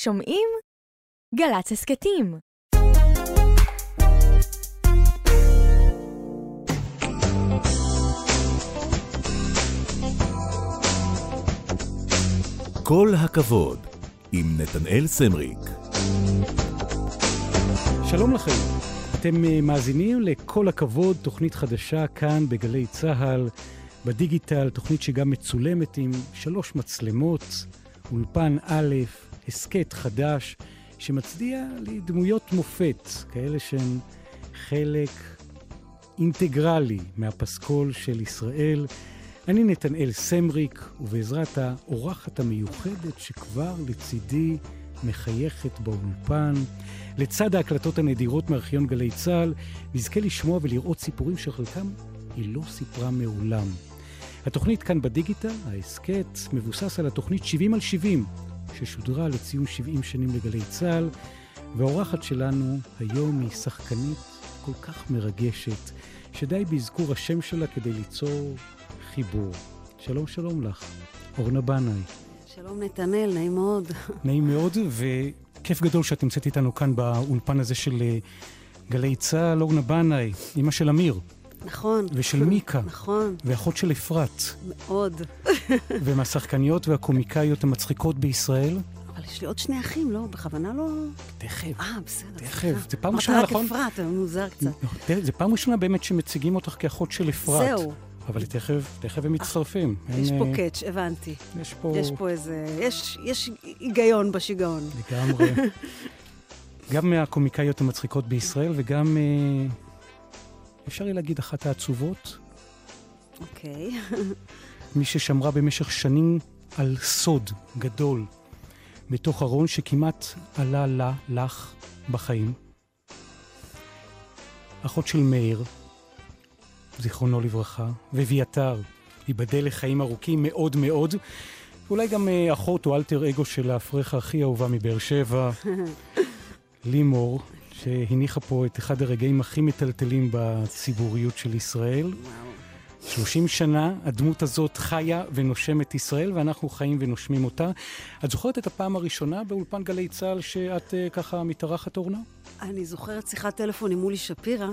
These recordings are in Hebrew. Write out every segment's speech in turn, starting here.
שומעים? גל"צ הסכתים. כל הכבוד, עם נתנאל סמריק. שלום לכם, אתם אה, מאזינים לכל הכבוד, תוכנית חדשה כאן בגלי צה"ל, בדיגיטל, תוכנית שגם מצולמת עם שלוש מצלמות, אולפן א', הסכת חדש, שמצדיע לדמויות מופת, כאלה שהן חלק אינטגרלי מהפסקול של ישראל. אני נתנאל סמריק, ובעזרת האורחת המיוחדת שכבר לצידי מחייכת באולפן, לצד ההקלטות הנדירות מארכיון גלי צה"ל, נזכה לשמוע ולראות סיפורים שחלקם היא לא סיפרה מעולם. התוכנית כאן בדיגיטל, ההסכת, מבוסס על התוכנית 70 על 70, ששודרה לציון 70 שנים לגלי צה"ל, והאורחת שלנו היום היא שחקנית כל כך מרגשת, שדי באזכור השם שלה כדי ליצור חיבור. שלום, שלום לך, אורנה בנאי. שלום נתנאל, נעים מאוד. נעים מאוד, וכיף גדול שאת נמצאת איתנו כאן באולפן הזה של אה, גלי צה"ל, אורנה בנאי, אימא של אמיר. נכון. ושל מיקה. נכון. ואחות של אפרת. מאוד. ומהשחקניות והקומיקאיות המצחיקות בישראל. אבל יש לי עוד שני אחים, לא? בכוונה לא... תכף. אה, בסדר. תכף. זה פעם ראשונה, נכון? אמרת רק אפרת, מוזר קצת. זה פעם ראשונה באמת שמציגים אותך כאחות של אפרת. זהו. אבל תכף, תכף הם מצטרפים. יש אין, פה אה, קאץ', הבנתי. יש פה... יש פה איזה... יש יש היגיון בשיגעון. לגמרי. גם מהקומיקאיות המצחיקות בישראל, וגם, אה, אפשר יהיה להגיד, אחת העצובות, אוקיי. מי ששמרה במשך שנים על סוד גדול בתוך ארון שכמעט עלה לה, לך, בחיים. אחות של מאיר, זיכרונו לברכה, ואביתר, ייבדל לחיים ארוכים מאוד מאוד. ואולי גם אה, אחות או אלטר אגו של האפרך הכי אהובה מבאר שבע, לימור, שהניחה פה את אחד הרגעים הכי מטלטלים בציבוריות של ישראל. וואו. 30 שנה הדמות הזאת חיה ונושמת ישראל, ואנחנו חיים ונושמים אותה. את זוכרת את הפעם הראשונה באולפן גלי צה"ל שאת uh, ככה מתארחת אורנה? אני זוכרת שיחת טלפון עם מולי שפירא.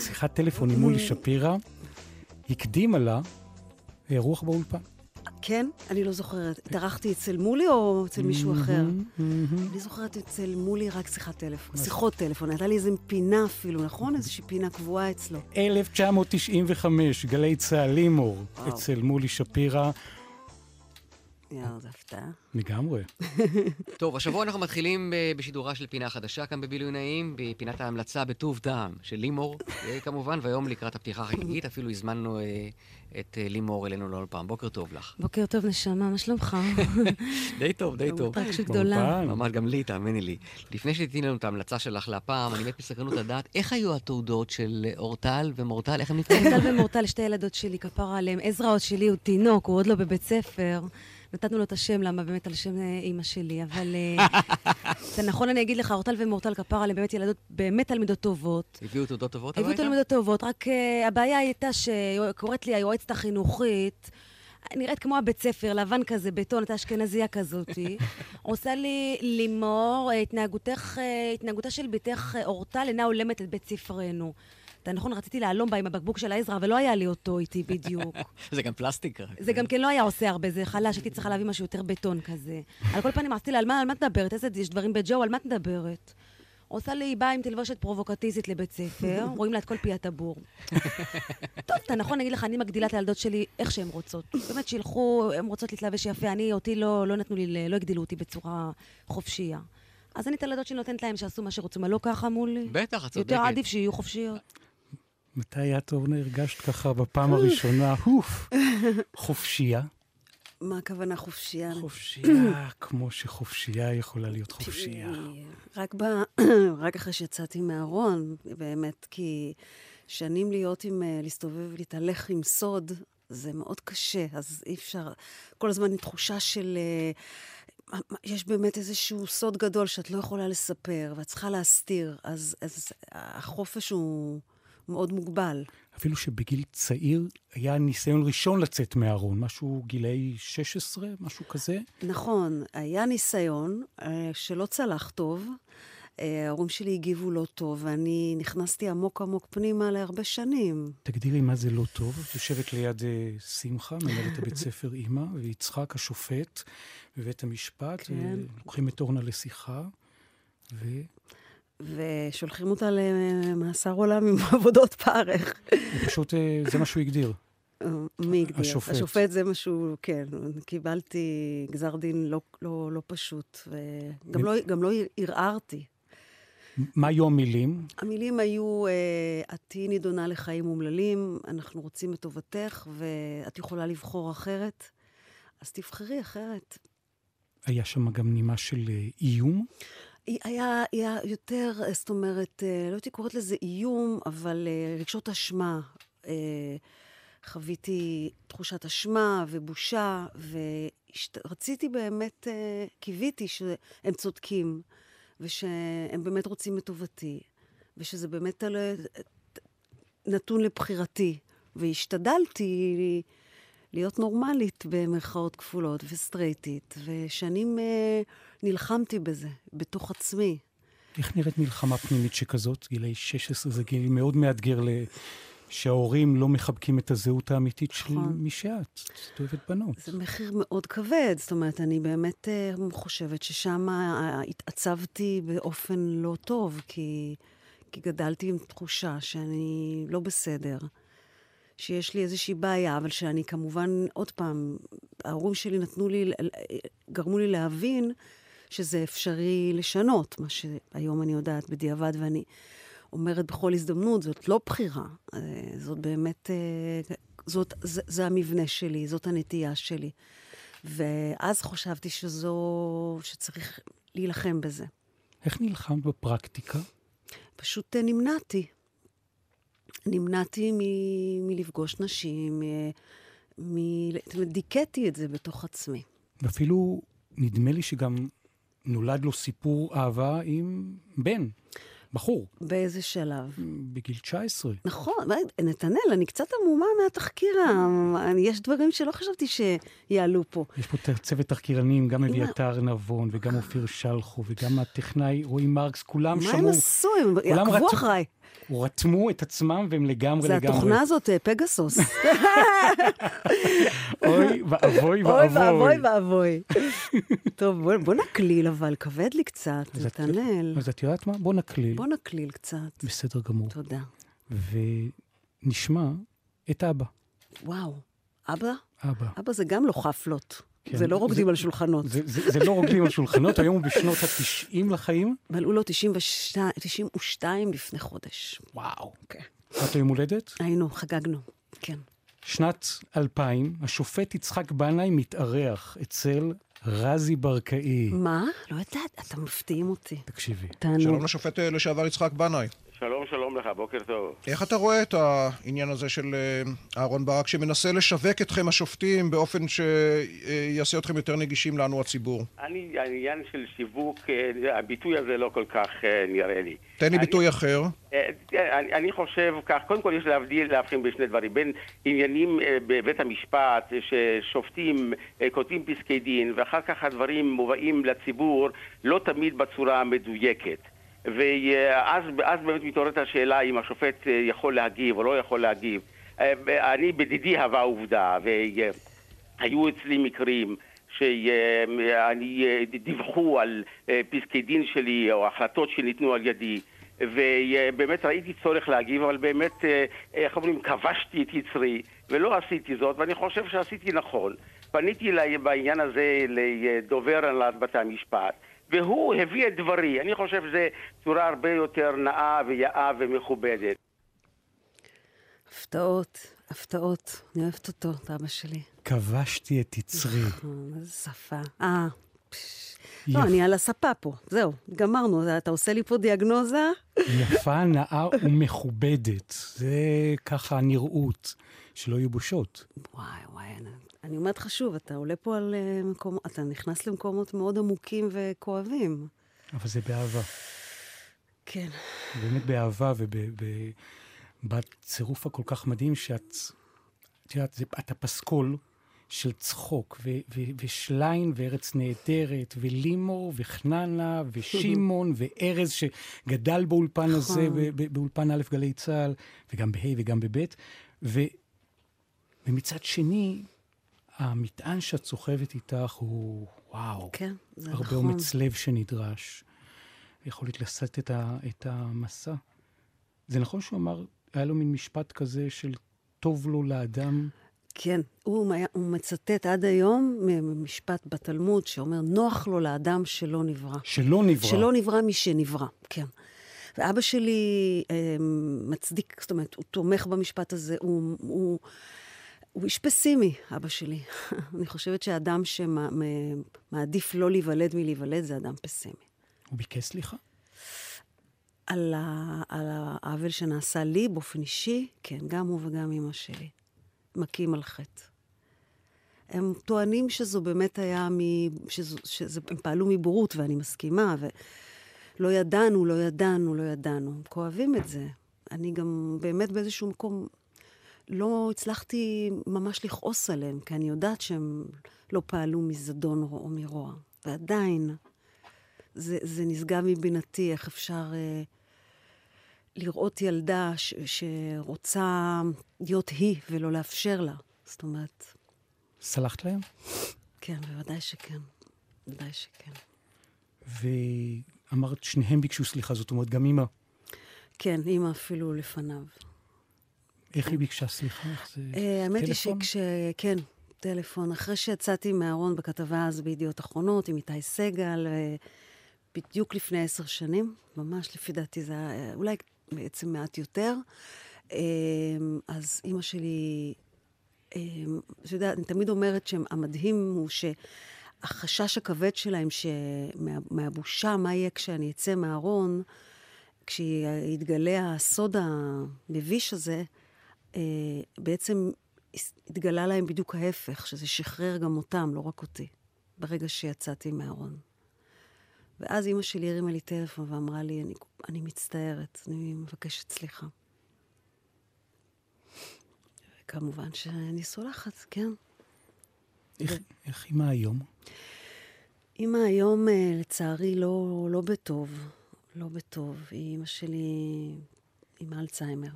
שיחת טלפון עם מולי שפירא הקדימה לה אירוח באולפן. כן? אני לא זוכרת. התארחתי אצל מולי או אצל מישהו אחר? אני זוכרת אצל מולי רק שיחת טלפון, שיחות טלפון. הייתה לי איזה פינה אפילו, נכון? איזושהי פינה קבועה אצלו. 1995, גלי צה"ל לימור. אצל מולי שפירא. יאללה, זו הפתעה. לגמרי. טוב, השבוע אנחנו מתחילים בשידורה של פינה חדשה כאן בבילוי נעים, בפינת ההמלצה בטוב טעם של לימור, אה, כמובן, והיום לקראת הפתיחה החגיגית אפילו הזמנו אה, את אה, לימור אלינו לעוד פעם. בוקר טוב לך. בוקר טוב, נשמה, מה שלומך? די טוב, די טוב. התרגשות גדולה. ממש גם לי, תאמיני לי. לפני שתתני לנו את ההמלצה שלך להפעם, אני מת בסקרנות לדעת איך היו התעודות של אה, אורטל ומורטל, איך הם נתקעים? טל ומורטל, שתי ילדות שלי, כפרה עליהם. עזרא עוד שלי הוא תינוק, הוא עוד לא בבית ספר. נתנו לו את השם, למה באמת על שם אה, אימא שלי, אבל... אה, זה נכון, אני אגיד לך, אורטל ומורטל כפרה עליהם באמת ילדות, באמת תלמידות טובות. הביאו תעודות טובות הביאו? תלמידות טובות, רק uh, הבעיה הייתה שקוראת לי היועצת החינוכית, נראית כמו הבית ספר, לבן כזה, בטון, את האשכנזייה כזאתי. עושה לי לימור, אה, התנהגותך, אה, התנהגותה של בתך אה, אורטל אינה הולמת את בית ספרנו. אתה נכון, רציתי להלום בה עם הבקבוק של העזרא, אבל לא היה לי אותו איתי בדיוק. זה גם פלסטיק רק. זה גם כן לא היה עושה הרבה, זה חלש, הייתי צריכה להביא משהו יותר בטון כזה. על כל פנים, רציתי לה, על מה, מה את מדברת? איזה, יש דברים בג'ו, על מה את מדברת? עושה לי, היא באה עם תלבושת פרובוקטיסטית לבית ספר, רואים לה את כל פי הטבור. טוב, אתה נכון, אני אגיד לך, אני מגדילה את הילדות שלי איך שהן רוצות. באמת, שילכו, הן רוצות להתלבש יפה, אני, אותי לא, לא נתנו לי, לא הגדילו אותי בצורה חופשייה. אז אני את הילדות שלי נותנת להם שיעשו מה שרוצים, אבל לא ככה מולי. בטח, את צודקת. יותר עדיף שיהיו חופשיות. מתי את, אורנה, הרגשת ככה בפעם הראשונה, אוף, חופשייה? מה הכוונה חופשייה? חופשייה, כמו שחופשייה יכולה להיות חופשייה. רק, ב... רק אחרי שיצאתי מהארון, באמת, כי שנים להיות עם, אה, להסתובב ולהתהלך עם סוד, זה מאוד קשה, אז אי אפשר, כל הזמן עם תחושה של... אה, יש באמת איזשהו סוד גדול שאת לא יכולה לספר, ואת צריכה להסתיר, אז, אז החופש הוא, מאוד מוגבל. אפילו שבגיל צעיר היה ניסיון ראשון לצאת מהארון, משהו גילאי 16, משהו כזה. נכון, היה ניסיון אה, שלא צלח טוב. אה, ההורים שלי הגיבו לא טוב, ואני נכנסתי עמוק עמוק פנימה להרבה שנים. תגדירי מה זה לא טוב. את יושבת ליד uh, שמחה, מנהלת הבית ספר אימא, ויצחק השופט בבית המשפט, כן. לוקחים את אורנה לשיחה, ו... ושולחים אותה למאסר עולם עם עבודות פרך. פשוט אה, זה מה שהוא הגדיר. מי הגדיר? השופט. השופט זה משהו, כן. קיבלתי גזר דין לא, לא, לא פשוט, וגם לא, גם לא ערערתי. מה היו המילים? המילים היו, אה, את תהיי נידונה לחיים אומללים, אנחנו רוצים את טובתך, ואת יכולה לבחור אחרת, אז תבחרי אחרת. היה שם גם נימה של אה, איום? היה, היה יותר, זאת אומרת, לא הייתי קוראת לזה איום, אבל רגשות אשמה. חוויתי תחושת אשמה ובושה, ורציתי באמת, קיוויתי שהם צודקים, ושהם באמת רוצים את טובתי, ושזה באמת נתון לבחירתי. והשתדלתי להיות נורמלית במרכאות כפולות וסטרייטית, ושנים אה, נלחמתי בזה, בתוך עצמי. איך נראית מלחמה פנימית שכזאת? גילאי 16 זה גיל מאוד מאתגר ל... שההורים לא מחבקים את הזהות האמיתית של נכון. מי שאת. את אוהבת בנות. זה מחיר מאוד כבד, זאת אומרת, אני באמת אה, חושבת ששם אה, התעצבתי באופן לא טוב, כי, כי גדלתי עם תחושה שאני לא בסדר. שיש לי איזושהי בעיה, אבל שאני כמובן, עוד פעם, ההורים שלי נתנו לי, גרמו לי להבין שזה אפשרי לשנות, מה שהיום אני יודעת בדיעבד, ואני אומרת בכל הזדמנות, זאת לא בחירה, אה, זאת באמת, אה, זאת, זה, זה המבנה שלי, זאת הנטייה שלי. ואז חשבתי שזו, שצריך להילחם בזה. איך נלחמת בפרקטיקה? פשוט אה, נמנעתי. נמנעתי מ- מלפגוש נשים, מ- מ- דיכאתי את זה בתוך עצמי. ואפילו נדמה לי שגם נולד לו סיפור אהבה עם בן, בחור. באיזה שלב? בגיל 19. נכון, נתנאל, אני קצת עמומה מהתחקיר, יש דברים שלא חשבתי שיעלו פה. יש פה צוות תחקירנים, גם אביתר נבון, וגם אופיר שלחו, וגם הטכנאי רועי מרקס, כולם שמעו. מה הם עשו? הם עקבו אחריי. רתמו את עצמם והם לגמרי לגמרי. זה התוכנה הזאת, אה, פגסוס. אוי ואבוי ואבוי. אוי ואבוי ואבוי. טוב, בוא, בוא נקליל, אבל כבד לי קצת, נתנאל. אז את יודעת מה? בוא נקליל. בוא נקליל קצת. בסדר גמור. תודה. ונשמע את אבא. וואו, אבא? אבא. אבא זה גם לא חפלות. כן. זה לא רוקדים זה, על שולחנות. זה, זה, זה לא רוקדים על שולחנות, היום הוא בשנות ה-90 לחיים. מלאו לו 92, 92 לפני חודש. וואו. כן. את היום הולדת? היינו, חגגנו, כן. שנת 2000, השופט יצחק בנאי מתארח אצל רזי ברקאי. מה? לא יודעת, אתם מפתיעים אותי. תקשיבי. תענו. שלום לשופט אה, לשעבר יצחק בנאי. שלום, שלום לך, בוקר טוב. איך אתה רואה את העניין הזה של אה, אהרן ברק, שמנסה לשווק אתכם השופטים באופן שיעשה אתכם יותר נגישים לנו הציבור? אני, העניין של שיווק, אה, הביטוי הזה לא כל כך אה, נראה לי. תן לי אני- ביטוי אחר. אני, אני חושב כך, קודם כל יש להבדיל, להבחין בין שני דברים, בין עניינים בבית המשפט, ששופטים כותבים פסקי דין, ואחר כך הדברים מובאים לציבור לא תמיד בצורה המדויקת. ואז אז באמת מתעוררת השאלה אם השופט אה, יכול להגיב או לא יכול להגיב. אה, אני בדידי הווה עובדה, והיו אצלי מקרים שאני דיווחו על אה, פסקי דין שלי או החלטות שניתנו על ידי ובאמת ראיתי צורך להגיב, אבל באמת, אה, איך אומרים, כבשתי את יצרי ולא עשיתי זאת, ואני חושב שעשיתי נכון. פניתי בעניין הזה לדובר הנהלת בתי המשפט, והוא הביא את דברי. אני חושב שזו צורה הרבה יותר נאה ויאה ומכובדת. הפתעות, הפתעות. אני אוהבת אותו, את אבא שלי. כבשתי את יצרי. נכון, איזה שפה. אה. לא, אני על הספה פה. זהו, גמרנו. אתה עושה לי פה דיאגנוזה? יפה, נאה ומכובדת. זה ככה הנראות, שלא יהיו בושות. וואי, וואי, אני, אומרת לך שוב, אתה עולה פה על uh, מקום... אתה נכנס למקומות מאוד עמוקים וכואבים. אבל זה באהבה. כן. באמת באהבה בצירוף הכל כך מדהים שאת, את יודעת, אתה פסקול של צחוק, ו- ו- ושליין, וארץ נהדרת, ולימור, וחננה, ושמעון, וארז, שגדל באולפן הזה, נכון. באולפן א' גלי צה"ל, וגם בה' וגם בב', ו- ומצד שני, המטען שאת סוחבת איתך הוא, וואו, כן, זה הרבה נכון. אומץ לב שנדרש. יכולת לשאת את, ה, את המסע. זה נכון שהוא אמר, היה לו מין משפט כזה של טוב לו לאדם, כן, הוא, היה- הוא מצטט עד היום ממשפט בתלמוד שאומר, נוח לו לאדם שלא נברא. שלא נברא. שלא נברא משנברא, כן. ואבא שלי אה, מצדיק, זאת אומרת, הוא תומך במשפט הזה, הוא, הוא, הוא איש פסימי, אבא שלי. אני חושבת שאדם שמעדיף לא להיוולד מלהיוולד זה אדם פסימי. הוא ביקש סליחה? על, ה, על העוול שנעשה לי באופן אישי, כן, גם הוא וגם אמא שלי. מכים על חטא. הם טוענים שזו באמת היה מ... שזו, שזה, הם פעלו מבורות, ואני מסכימה, ולא ידענו, לא ידענו, לא ידענו. הם כואבים את זה. אני גם באמת באיזשהו מקום לא הצלחתי ממש לכעוס עליהם, כי אני יודעת שהם לא פעלו מזדון או מרוע. ועדיין, זה, זה נשגב מבינתי, איך אפשר אה, לראות ילדה ש, שרוצה להיות היא ולא לאפשר לה. זאת אומרת, סלחת להם? כן, בוודאי שכן. בוודאי שכן. ואמרת, שניהם ביקשו סליחה, זאת אומרת, גם אמא. כן, אימא אפילו לפניו. איך היא ביקשה סליחה? איך זה... אה, האמת היא? שכש... כן, טלפון. אחרי שיצאתי מהארון בכתבה אז בידיעות אחרונות עם איתי סגל, אה, בדיוק לפני עשר שנים, ממש לפי דעתי זה היה אה, אולי בעצם מעט יותר, אז אימא שלי, אה, את יודעת, אני תמיד אומרת שהמדהים הוא שהחשש הכבד שלהם שמה- מהבושה, מה יהיה כשאני אצא מהארון, כשיתגלה הסוד המביש הזה, בעצם התגלה להם בדיוק ההפך, שזה שחרר גם אותם, לא רק אותי, ברגע שיצאתי מהארון. ואז אימא שלי הרימה לי טלפון ואמרה לי, אני, אני מצטערת, אני מבקשת סליחה. וכמובן שאני סולחת, כן. איך, איך אמא היום? אימא היום, אה, לצערי, לא, לא בטוב. לא בטוב. אימא שלי עם אלצהיימר.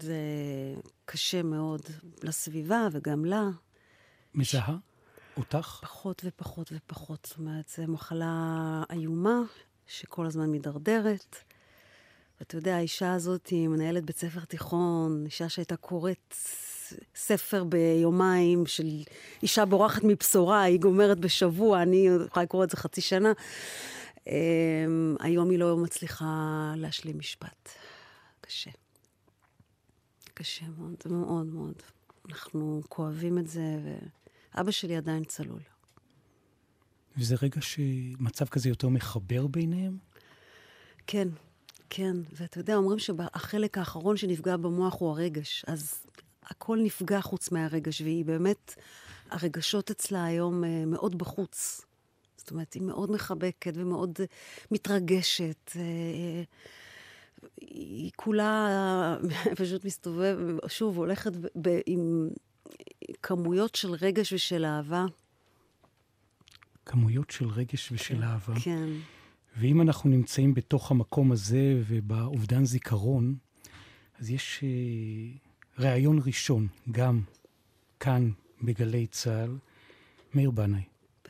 זה קשה מאוד לסביבה וגם לה. מזהה אותך? פחות ופחות ופחות. זאת אומרת, זו מחלה איומה שכל הזמן מידרדרת. ואתה יודע, האישה הזאת היא מנהלת בית ספר תיכון, אישה שהייתה קוראת ספר ביומיים של אישה בורחת מבשורה, היא גומרת בשבוע, אני יכולה לקרוא את זה חצי שנה. Um, היום היא לא מצליחה להשלים משפט. קשה. קשה מאוד, זה מאוד מאוד. אנחנו כואבים את זה, ואבא שלי עדיין צלול. וזה רגע שמצב כזה יותר מחבר ביניהם? כן, כן. ואתה יודע, אומרים שהחלק האחרון שנפגע במוח הוא הרגש, אז הכל נפגע חוץ מהרגש, והיא באמת, הרגשות אצלה היום אה, מאוד בחוץ. זאת אומרת, היא מאוד מחבקת ומאוד אה, מתרגשת. אה, היא כולה פשוט מסתובבת, שוב, הולכת ב- עם כמויות של רגש ושל אהבה. כמויות של רגש ושל אהבה. כן. ואם אנחנו נמצאים בתוך המקום הזה ובאובדן זיכרון, אז יש אה, ראיון ראשון, גם כאן בגלי צה"ל, מאיר בנאי,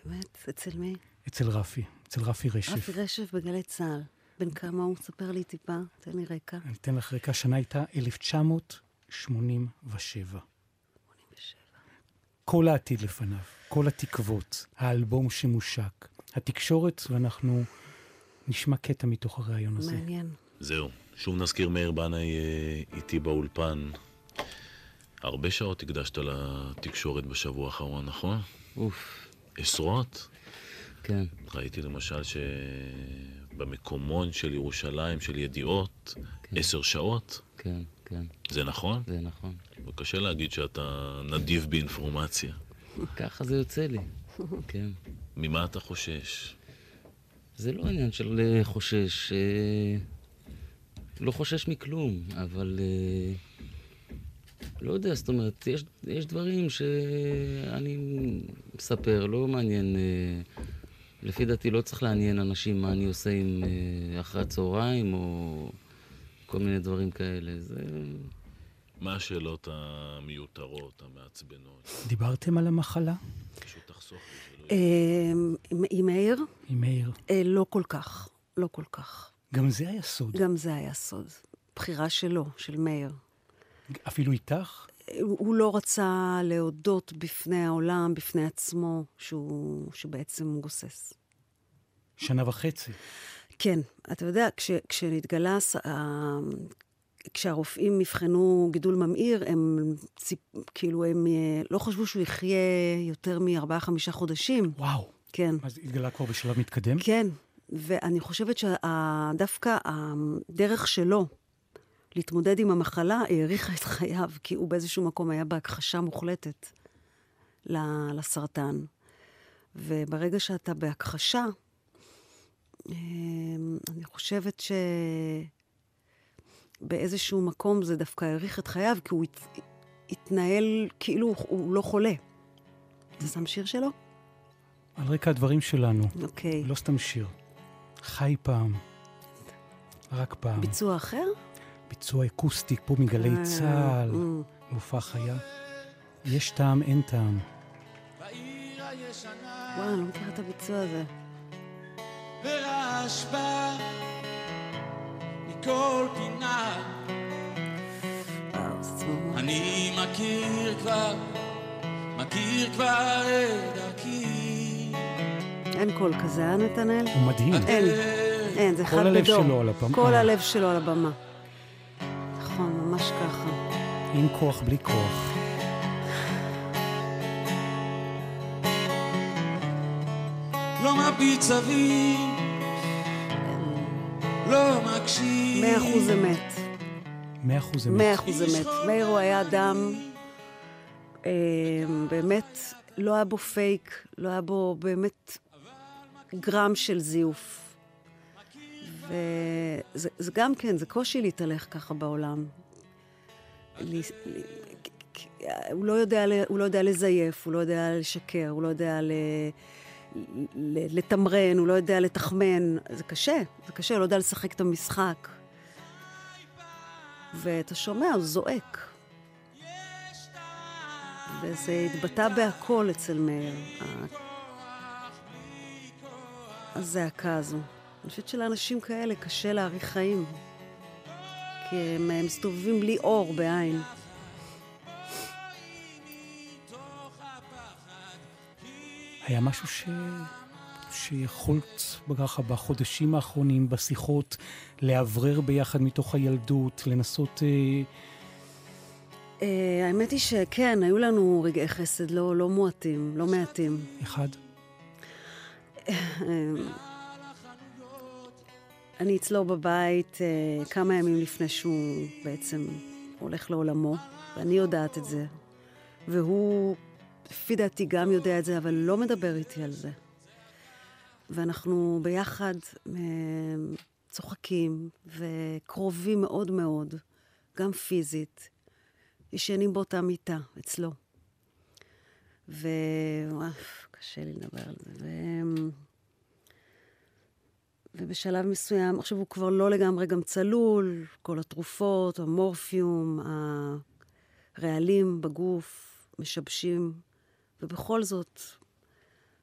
באמת? אצל מי? אצל רפי, אצל רפי רשף. רפי רשף בגלי צה"ל. בן כמה הוא? ספר לי טיפה, תן לי רקע. אני אתן לך רקע, השנה הייתה 1987. כל העתיד לפניו, כל התקוות, האלבום שמושק, התקשורת, ואנחנו נשמע קטע מתוך הראיון הזה. מעניין. זהו, שוב נזכיר מאיר בנאי אה, איתי באולפן. הרבה שעות הקדשת לתקשורת בשבוע האחרון, נכון? אוף, עשרות? כן, ראיתי למשל שבמקומון של ירושלים, של ידיעות, כן. עשר שעות. כן, כן, זה נכון? זה נכון. וקשה להגיד שאתה נדיב באינפורמציה. ככה זה יוצא לי. כן. ממה אתה חושש? זה לא עניין של אה, חושש. אה, לא חושש מכלום, אבל... אה, לא יודע, זאת אומרת, יש, יש דברים שאני מספר, לא מעניין... אה, לפי דעתי לא צריך לעניין אנשים מה אני עושה עם אה, אחרי הצהריים, או כל מיני דברים כאלה. זה... מה השאלות המיותרות, המעצבנות? דיברתם על המחלה? פשוט תחסוך לי שלא... אה, עם- עם מאיר? עם מאיר. אה, לא כל כך. לא כל כך. גם זה היה סוד. גם זה היה סוד. בחירה שלו, של מאיר. אפילו איתך? הוא הוא לא רצה להודות בפני העולם, בפני עצמו, שהוא, שבעצם גוסס. שנה וחצי. כן, אתה יודע, כש, כשנתגלה, כשהרופאים אבחנו גידול ממאיר, הם ציפ, כאילו, הם אה, לא חשבו שהוא יחיה יותר מארבעה-חמישה חודשים. וואו. כן. אז התגלה כבר בשלב מתקדם? כן, ואני חושבת שדווקא הדרך שלו להתמודד עם המחלה האריכה את חייו, כי הוא באיזשהו מקום היה בהכחשה מוחלטת לסרטן. וברגע שאתה בהכחשה, אמ, אני חושבת שבאיזשהו מקום זה דווקא האריך את חייו, כי הוא הת... התנהל כאילו הוא לא חולה. אתה שם שיר שלו? על רקע הדברים שלנו. אוקיי. לא סתם שיר. חי פעם. רק פעם. ביצוע אחר? ביצוע אקוסטי פה מגלי אה, צה"ל, אה. מופע חיה. יש טעם, אין טעם. וואי, אני לא מכירה את הביצוע הזה. ורעש בא מכל פינה. וואו. אני מכיר כבר, מכיר כבר את דרכי. אין קול כזה, אה, נתנאל? הוא מדהים. אין, אין, זה כל אחד הלב בדור. שלו על הבמה. כל הלב שלו על הבמה. עם כוח, בלי כוח. לא מביט סביב, לא מקשיב. מאה אחוז אמת. מאה אחוז אמת. מאה אחוז אמת. מאיר הוא היה אדם, אה, באמת, לא היה בו פייק, לא היה בו באמת גרם של זיוף. וזה זה גם כן, זה קושי להתהלך ככה בעולם. לי- הוא לא, יודע, הוא לא יודע לזייף, הוא לא יודע לשקר, הוא לא יודע ל... ל- לתמרן, הוא לא יודע לתחמן. זה קשה, זה קשה, הוא לא יודע לשחק את המשחק. ואתה שומע, הוא זועק. וזה התבטא בהכל אצל מאיר, הזעקה הזו. אני חושבת שלאנשים כאלה קשה להאריך חיים, כי הם מסתובבים בלי אור בעין. היה משהו ש... שיכולת ככה בחודשים האחרונים, בשיחות, לאוורר ביחד מתוך הילדות, לנסות... אה, אה, האמת היא שכן, היו לנו רגעי חסד לא, לא מועטים, לא מעטים. אחד? אני אצלו בבית אה, כמה ימים לפני שהוא בעצם הולך לעולמו, ואני יודעת את זה. והוא, לפי דעתי, גם יודע את זה, אבל לא מדבר איתי על זה. ואנחנו ביחד אה, צוחקים וקרובים מאוד מאוד, גם פיזית. ישנים באותה מיטה, אצלו. ו... וואו, קשה לי לדבר על זה. ו... ובשלב מסוים, עכשיו הוא כבר לא לגמרי גם צלול, כל התרופות, המורפיום, הרעלים בגוף משבשים, ובכל זאת,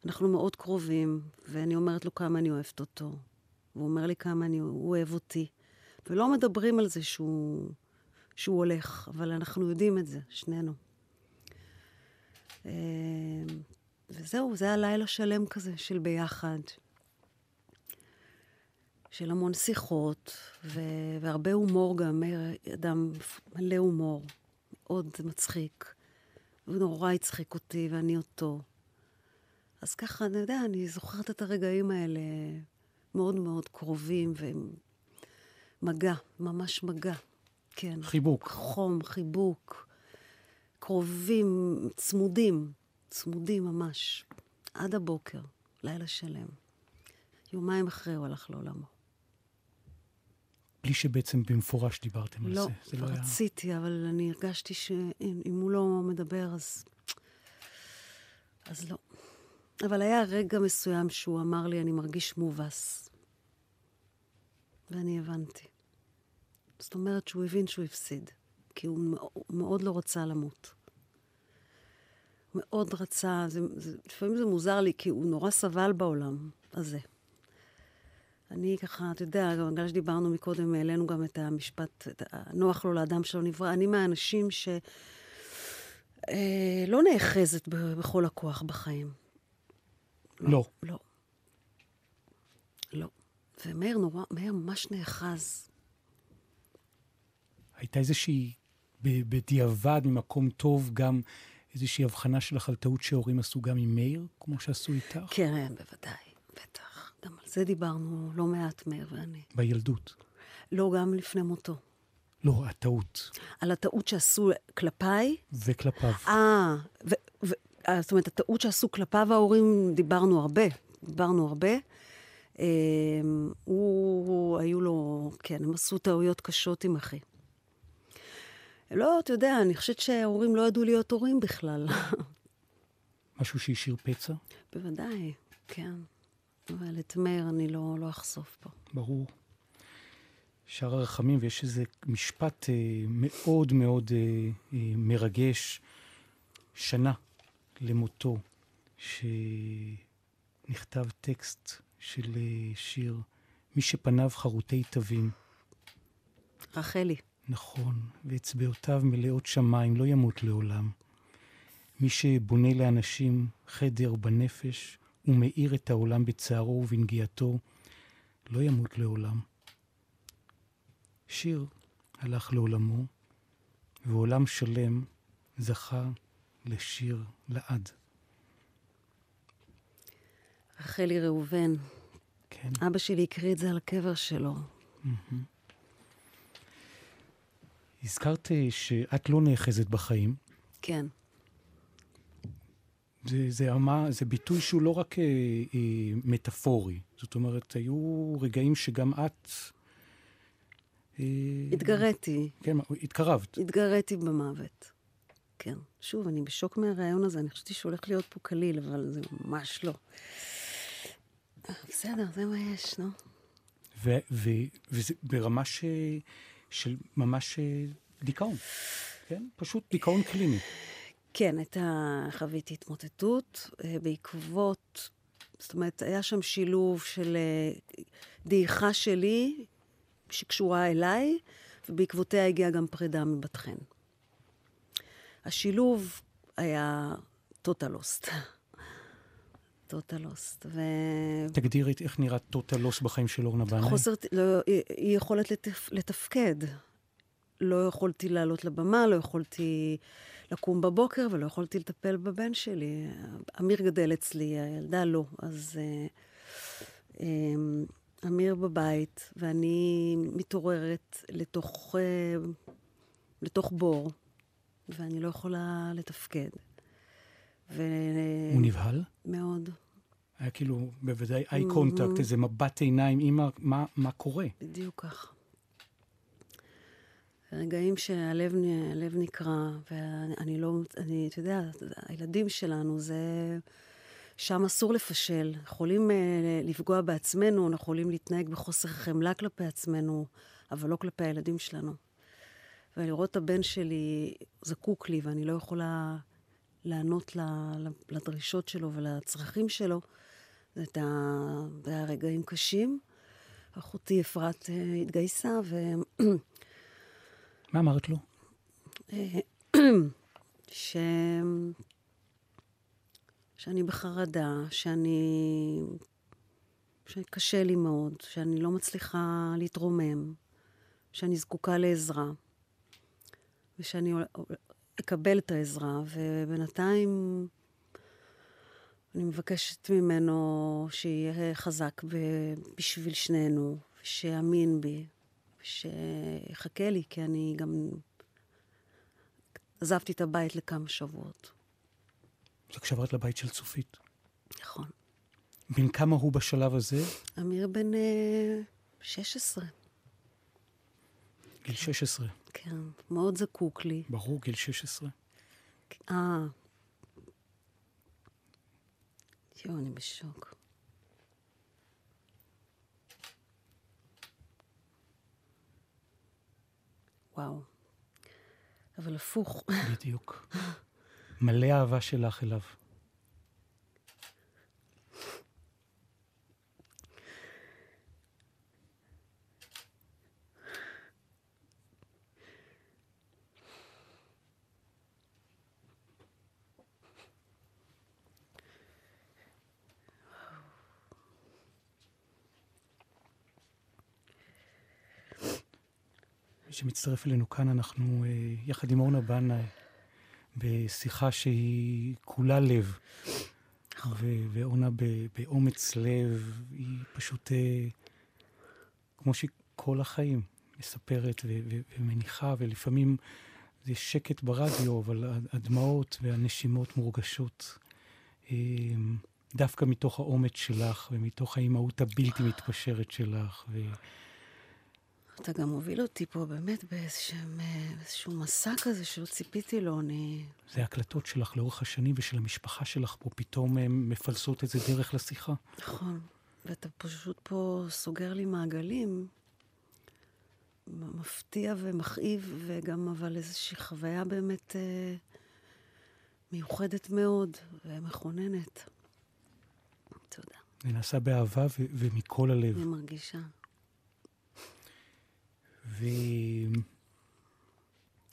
אנחנו מאוד קרובים, ואני אומרת לו כמה אני אוהבת אותו, והוא אומר לי כמה אני, הוא אוהב אותי. ולא מדברים על זה שהוא, שהוא הולך, אבל אנחנו יודעים את זה, שנינו. אה, וזהו, זה היה לילה שלם כזה של ביחד. של המון שיחות, ו- והרבה הומור גם. מאיר אדם מלא הומור, מאוד מצחיק. הוא נורא הצחיק אותי, ואני אותו. אז ככה, אני יודע, אני זוכרת את הרגעים האלה מאוד מאוד קרובים, ומגע, ממש מגע. כן. חיבוק. חום, חיבוק. קרובים, צמודים, צמודים ממש. עד הבוקר, לילה שלם. יומיים אחרי הוא הלך לעולמו. בלי שבעצם במפורש דיברתם על לא, זה. זה לא היה... רציתי, אבל אני הרגשתי שאם הוא לא מדבר, אז... אז לא. אבל היה רגע מסוים שהוא אמר לי, אני מרגיש מובס. ואני הבנתי. זאת אומרת שהוא הבין שהוא הפסיד, כי הוא מאו- הוא מאוד לא רצה למות. מאוד רצה, זה, זה, לפעמים זה מוזר לי, כי הוא נורא סבל בעולם הזה. אני ככה, אתה יודע, גם בגלל שדיברנו מקודם, העלינו גם את המשפט, את ה- נוח לו לאדם שלא נברא. אני מהאנשים ש... אה, לא נאחזת בכל הכוח בחיים. לא. לא. לא. ומאיר נורא, מאיר ממש נאחז. הייתה איזושהי, בדיעבד, ממקום טוב, גם איזושהי הבחנה שלך על טעות שהורים עשו גם עם מאיר, כמו שעשו איתך? כן, בוודאי. גם על זה דיברנו לא מעט, מאיר ואני. בילדות. לא, גם לפני מותו. לא, הטעות. על הטעות שעשו כלפיי. וכלפיו. אה, אה, זאת אומרת, הטעות שעשו כלפיו ההורים, דיברנו הרבה. דיברנו הרבה. אה, הוא, הוא, היו לו, כן, הם עשו טעויות קשות עם אחי. לא, אתה יודע, אני חושבת שההורים לא ידעו להיות הורים בכלל. משהו שהשאיר פצע? בוודאי, כן. אבל את מאיר אני לא, לא אחשוף פה. ברור. שער הרחמים, ויש איזה משפט אה, מאוד מאוד אה, אה, מרגש, שנה למותו, שנכתב טקסט של אה, שיר, מי שפניו חרוטי תווים. רחלי. נכון, ואצבעותיו מלאות שמיים, לא ימות לעולם. מי שבונה לאנשים חדר בנפש ומאיר את העולם בצערו ובנגיעתו, לא ימות לעולם. שיר הלך לעולמו, ועולם שלם זכה לשיר לעד. רחלי ראובן. כן. אבא שלי הקריא את זה על הקבר שלו. מהמם. הזכרת שאת לא נאחזת בחיים. כן. זה, זה, אמה, זה ביטוי שהוא לא רק אה, אה, מטאפורי. זאת אומרת, היו רגעים שגם את... אה, התגריתי. כן, התקרבת. התגריתי במוות. כן. שוב, אני בשוק מהרעיון הזה, אני חשבתי שהוא הולך להיות פה קליל, אבל זה ממש לא. בסדר, זה מה יש, נו. ו, ו, וזה ברמה ש, של ממש אה, דיכאון. כן? פשוט דיכאון קליני. כן, הייתה, חוויתי התמוטטות אה, בעקבות, זאת אומרת, היה שם שילוב של אה, דעיכה שלי, שקשורה אליי, ובעקבותיה הגיעה גם פרידה מבת חן. השילוב היה total loss. total loss. ו... תגדירי איך נראה total loss בחיים של אורנה בנאי. חוסר, לא, אי יכולת לתפ, לתפקד. לא יכולתי לעלות לבמה, לא יכולתי לקום בבוקר ולא יכולתי לטפל בבן שלי. אמיר גדל אצלי, הילדה לא. אז אה, אה, אמיר בבית, ואני מתעוררת לתוך, אה, לתוך בור, ואני לא יכולה לתפקד. ו... הוא נבהל? מאוד. היה כאילו, בוודאי, איי קונטקט, איזה מבט עיניים, אמא, מה, מה קורה? בדיוק כך. רגעים שהלב נקרע, ואני לא, אני, אתה יודע, הילדים שלנו, זה... שם אסור לפשל. יכולים uh, לפגוע בעצמנו, אנחנו יכולים להתנהג בחוסר חמלה כלפי עצמנו, אבל לא כלפי הילדים שלנו. ולראות את הבן שלי זקוק לי, ואני לא יכולה לענות ל, ל, לדרישות שלו ולצרכים שלו, זה היה רגעים קשים. אחותי אפרת אה, התגייסה, ו... מה אמרת לו? ש... שאני בחרדה, שאני... שקשה לי מאוד, שאני לא מצליחה להתרומם, שאני זקוקה לעזרה, ושאני אקבל את העזרה, ובינתיים אני מבקשת ממנו שיהיה חזק בשביל שנינו, שיאמין בי, שיחכה לי, כי אני גם עזבתי את הבית לכמה שבועות. זה כשעברת לבית של צופית. נכון. בן כמה הוא בשלב הזה? אמיר בן אה, 16. גיל 16. כן, מאוד זקוק לי. ברור, גיל 16. אה. יואו, אני בשוק. וואו. אבל הפוך. בדיוק. מלא אהבה שלך אליו. שמצטרף אלינו כאן, אנחנו אה, יחד עם אורנה בנאי בשיחה שהיא כולה לב. ו- ואורנה ב- באומץ לב, היא פשוט, אה, כמו שהיא כל החיים מספרת ו- ו- ומניחה, ולפעמים זה שקט ברדיו, אבל הדמעות והנשימות מורגשות. אה, דווקא מתוך האומץ שלך ומתוך האימהות הבלתי מתפשרת שלך. ו- אתה גם מוביל אותי פה באמת באיזשהו, באיזשהו מסע כזה שלא ציפיתי לו, אני... זה הקלטות שלך לאורך השנים ושל המשפחה שלך פה, פתאום הם מפלסות את זה דרך לשיחה. נכון, ואתה פשוט פה סוגר לי מעגלים, מפתיע ומכאיב, וגם אבל איזושהי חוויה באמת אה, מיוחדת מאוד ומכוננת. תודה. זה נעשה באהבה ו- ומכל הלב. אני מרגישה. ו...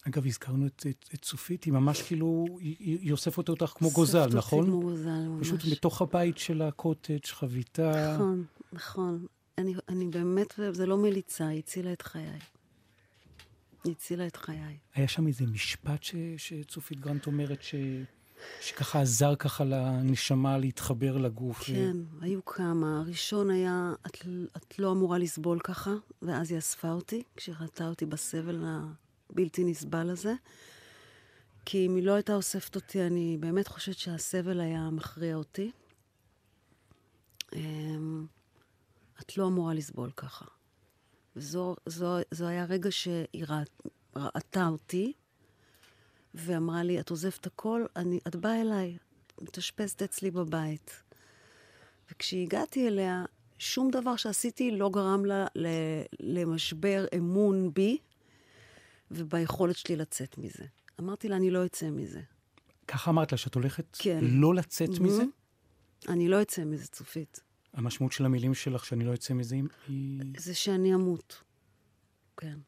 אגב, הזכרנו את, את, את צופית, היא ממש כאילו, היא, היא אוספת אותך כמו גוזל, נכון? כמו גוזל, ממש. פשוט בתוך הבית של הקוטג', חביתה. נכון, נכון. אני, אני באמת, זה לא מליצה, היא הצילה את חיי. היא הצילה את חיי. היה שם איזה משפט ש, שצופית גרנט אומרת, ש, שככה עזר ככה לנשמה להתחבר לגוף. כן, ו... היו כמה. הראשון היה, את, את לא אמורה לסבול ככה, ואז היא אספה אותי, כשהיא ראתה אותי בסבל הבלתי נסבל הזה. כי אם היא לא הייתה אוספת אותי, אני באמת חושבת שהסבל היה מכריע אותי. אמ, את לא אמורה לסבול ככה. וזו זו, זו היה רגע שהיא ראתה אותי, ואמרה לי, את עוזבת הכל, אני, את באה אליי, מתאשפזת אצלי בבית. וכשהגעתי אליה, שום דבר שעשיתי לא גרם לה ל, למשבר אמון בי וביכולת שלי לצאת מזה. אמרתי לה, אני לא אצא מזה. ככה אמרת לה, שאת הולכת כן. לא לצאת mm-hmm. מזה? אני לא אצא מזה, צופית. המשמעות של המילים שלך, שאני לא אצא מזה, היא... זה שאני אמות. כן.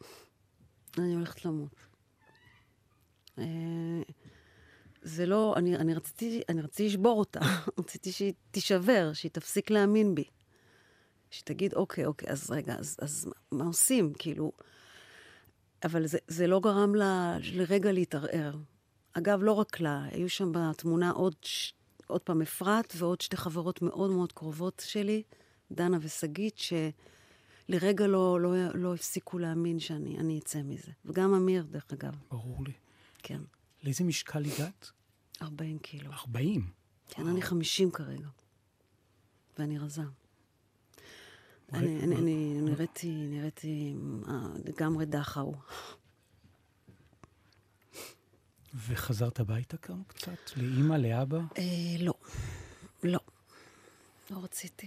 אני הולכת למות. זה לא, אני, אני, רציתי, אני רציתי לשבור אותה, רציתי שהיא תישבר, שהיא תפסיק להאמין בי. שתגיד, אוקיי, אוקיי, אז רגע, אז, אז מה עושים? כאילו... אבל זה, זה לא גרם לה לרגע להתערער. אגב, לא רק לה, היו שם בתמונה עוד, ש... עוד פעם אפרת ועוד שתי חברות מאוד מאוד קרובות שלי, דנה ושגית, שלרגע לא, לא, לא הפסיקו להאמין שאני אצא מזה. וגם אמיר, דרך אגב. ברור לי. כן. לאיזה משקל הגעת? 40 קילו. 40? כן, אני 50 כרגע. ואני רזה. אני, נראיתי, נראיתי לגמרי דחאו. וחזרת הביתה כמה קצת? לאימא, לאבא? אה, לא. לא. לא רציתי.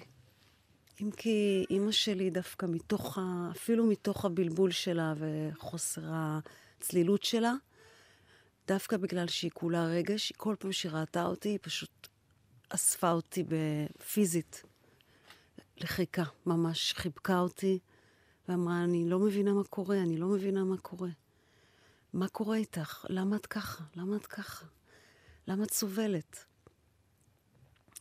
אם כי אימא שלי דווקא מתוך ה... אפילו מתוך הבלבול שלה וחוסר הצלילות שלה, דווקא בגלל שהיא כולה רגש, כל פעם שהיא ראתה אותי, היא פשוט אספה אותי פיזית לחיקה, ממש חיבקה אותי, ואמרה, אני לא מבינה מה קורה, אני לא מבינה מה קורה. מה קורה איתך? למה את ככה? למה את ככה? למה את סובלת?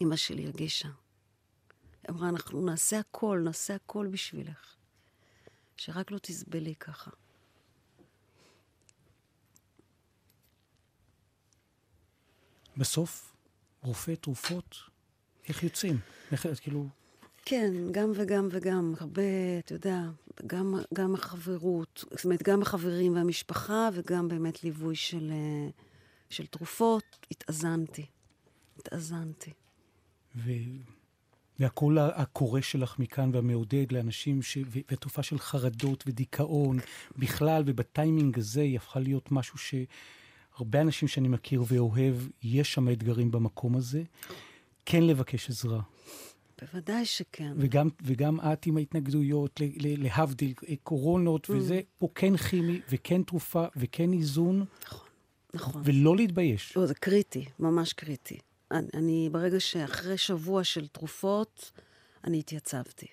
אמא שלי הרגישה. היא אמרה, אנחנו נעשה הכל, נעשה הכל בשבילך. שרק לא תסבלי ככה. בסוף, רופא, תרופות, איך יוצאים? איך, כאילו... כן, גם וגם וגם. הרבה, אתה יודע, גם, גם החברות, זאת אומרת, גם החברים והמשפחה, וגם באמת ליווי של, של תרופות. התאזנתי. התאזנתי. ו... והקול הקורא שלך מכאן והמעודד לאנשים, ש... והתופעה של חרדות ודיכאון בכלל, ובטיימינג הזה היא הפכה להיות משהו שהרבה אנשים שאני מכיר ואוהב, יש שם אתגרים במקום הזה. כן לבקש עזרה. בוודאי שכן. וגם, וגם את עם ההתנגדויות, להבדיל, קורונות, mm. וזה פה כן כימי, וכן תרופה, וכן איזון. נכון, נכון. ולא להתבייש. לא, זה קריטי, ממש קריטי. אני, אני, ברגע שאחרי שבוע של תרופות, אני התייצבתי.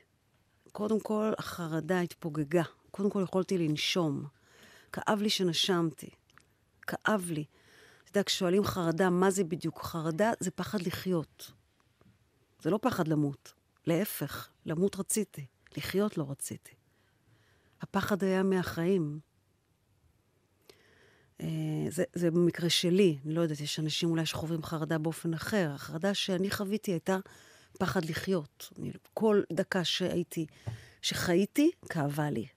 קודם כל, החרדה התפוגגה. קודם כל, יכולתי לנשום. כאב לי שנשמתי. כאב לי. אתה יודע, כששואלים חרדה, מה זה בדיוק? חרדה זה פחד לחיות. זה לא פחד למות. להפך, למות רציתי, לחיות לא רציתי. הפחד היה מהחיים. אה, זה, זה במקרה שלי, אני לא יודעת, יש אנשים אולי שחווים חרדה באופן אחר. החרדה שאני חוויתי הייתה פחד לחיות. אני, כל דקה שהייתי, שחייתי, כאבה לי.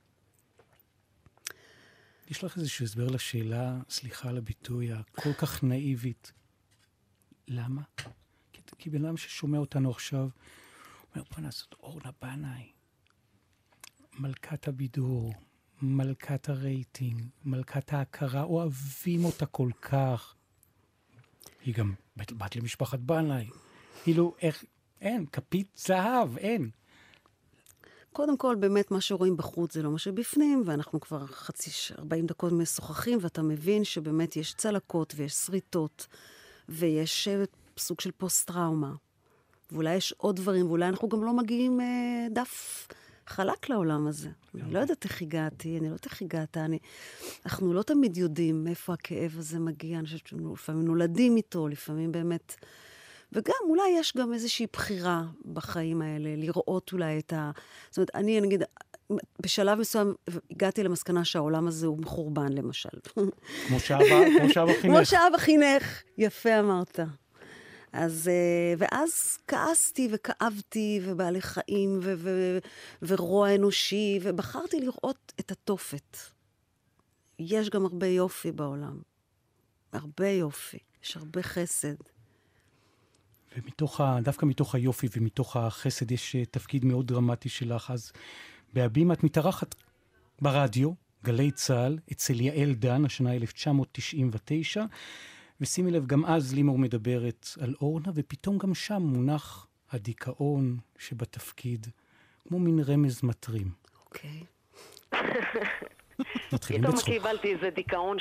יש לך איזשהו הסבר לשאלה, סליחה על הביטוי, הכל כך נאיבית. למה? כי, כי בן אדם ששומע אותנו עכשיו, אומר, בוא נעשות אורנה בנאי, מלכת הבידור, מלכת הרייטינג, מלכת ההכרה, אוהבים אותה כל כך. היא גם בת, בת למשפחת בנאי. כאילו, איך, אין, כפית זהב, אין. קודם כל, באמת, מה שרואים בחוץ זה לא מה שבפנים, ואנחנו כבר חצי, 40 דקות משוחחים, ואתה מבין שבאמת יש צלקות ויש שריטות, ויש אה, סוג של פוסט-טראומה. ואולי יש עוד דברים, ואולי אנחנו גם לא מגיעים אה, דף חלק לעולם הזה. אני לא יודעת איך הגעתי, אני לא יודעת איך הגעת. אני... אנחנו לא תמיד יודעים מאיפה הכאב הזה מגיע. אני חושבת שלפעמים נולדים איתו, לפעמים באמת... וגם, אולי יש גם איזושהי בחירה בחיים האלה, לראות אולי את ה... זאת אומרת, אני, נגיד, בשלב מסוים הגעתי למסקנה שהעולם הזה הוא מחורבן, למשל. כמו שאבא חינך. כמו שאבא חינך, יפה אמרת. אז, אה, ואז כעסתי וכאבתי, ובעלי חיים, ו- ו- ורוע אנושי, ובחרתי לראות את התופת. יש גם הרבה יופי בעולם. הרבה יופי. יש הרבה חסד. ומתוך ה... דווקא מתוך היופי ומתוך החסד יש אה, תפקיד מאוד דרמטי שלך. אז בהבימה את מתארחת ברדיו, גלי צה"ל, אצל יעל דן, השנה 1999. ושימי לב, גם אז לימור מדברת על אורנה, ופתאום גם שם מונח הדיכאון שבתפקיד, כמו מין רמז מטרים. אוקיי. בצחוק. פתאום קיבלתי איזה דיכאון,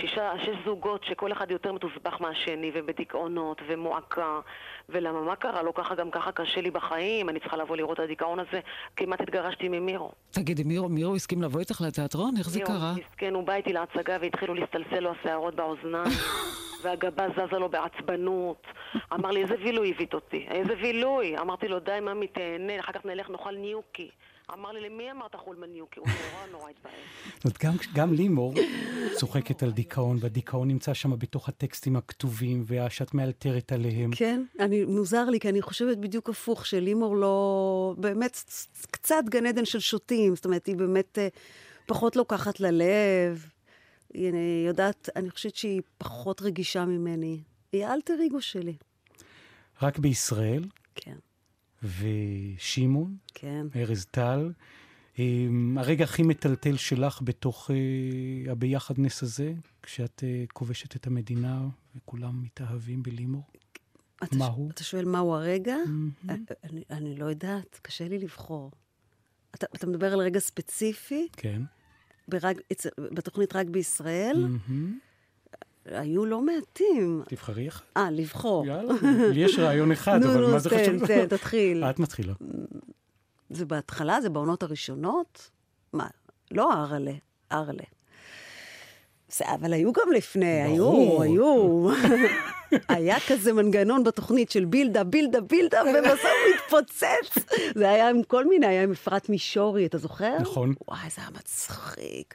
שישה, שש זוגות שכל אחד יותר מתוסבך מהשני, ובדיכאונות, ומועקה. ולמה, מה קרה? לא ככה, גם ככה קשה לי בחיים, אני צריכה לבוא לראות את הדיכאון הזה. כמעט התגרשתי ממירו. תגידי, מירו, מירו הסכים לבוא איתך לתיאטרון? איך זה קרה? מירו, מסכן, הוא בא איתי להצגה והתחילו להסתלסל לו השערות באוזניים. והגבה זזה לו בעצבנות. אמר לי, איזה וילוי הבאת אותי? איזה וילוי? אמרתי לו, די, ממי, תהנה, אחר כך נלך נאכל ניוקי. אמר לי, למי אמרת חולמניוקי? הוא נורא נורא התבאס. גם, גם לימור צוחקת על דיכאון, והדיכאון נמצא שם בתוך הטקסטים הכתובים, ושאת מאלתרת עליהם. כן, אני, מוזר לי, כי אני חושבת בדיוק הפוך, שלימור לא... באמת, קצת גן עדן של שוטים. זאת אומרת, היא באמת אה, פחות לוקחת ללב. היא יודעת, אני חושבת שהיא פחות רגישה ממני. היא האלטר אגו שלי. רק בישראל? כן. ושמעון? כן. ארז טל. אמ, הרגע הכי מטלטל שלך בתוך uh, הביחדנס הזה, כשאת uh, כובשת את המדינה וכולם מתאהבים בלימור? מהו? אתה שואל מהו הרגע? Mm-hmm. אני, אני לא יודעת, קשה לי לבחור. אתה, אתה מדבר על רגע ספציפי? כן. ברג, בתוכנית רק בישראל. Mm-hmm. היו לא מעטים. תבחרי אחד. אה, לבחור. יאללה, לי יש רעיון אחד, אבל מה זה חשוב? נו, נו, תן, תן, תתחיל. את מתחילה. זה בהתחלה? זה בעונות הראשונות? מה? לא ארלה, ארלה. אבל היו גם לפני, היו, היו. היה כזה מנגנון בתוכנית של בילדה, בילדה, בילדה, ובסוף הוא התפוצץ. זה היה עם כל מיני, היה עם אפרת מישורי, אתה זוכר? נכון. וואי, זה היה מצחיק.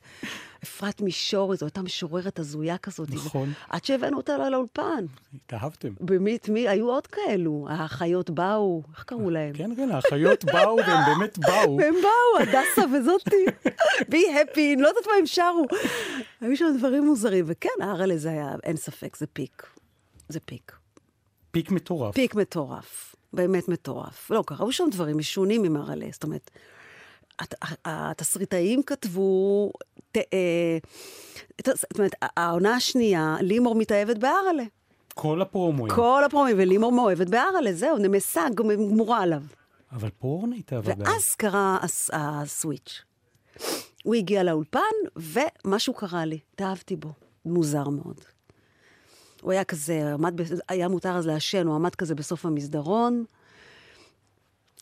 אפרת מישורי, זו הייתה משוררת הזויה כזאת. נכון. עד שהבאנו אותה לאולפן. התאהבתם. במית, מי, היו עוד כאלו. האחיות באו, איך קראו להם? כן, כן, האחיות באו, והם באמת באו. והם באו, הדסה וזאתי. בי הפי, לא יודעת מה הם שרו. היו שם דברים מוזרים, וכן, הארלה זה היה, אין ספק, זה פיק. זה פיק. פיק מטורף. פיק מטורף. באמת מטורף. לא, קראו שם דברים משונים עם אראלה. זאת אומרת, הת- התסריטאים כתבו... ת- אה, ת- זאת אומרת, העונה השנייה, לימור מתאהבת באראלה. כל הפרומואים. כל הפרומים, ולימור מאוהבת באראלה, זהו, נמסה, גמורה עליו. אבל פה אורנה התאהבה באראלה. ואז קרה הס- הסוויץ'. הוא הגיע לאולפן, ומשהו קרה לי. התאהבתי בו. מוזר מאוד. הוא היה כזה, עמד, היה מותר אז לעשן, הוא עמד כזה בסוף המסדרון,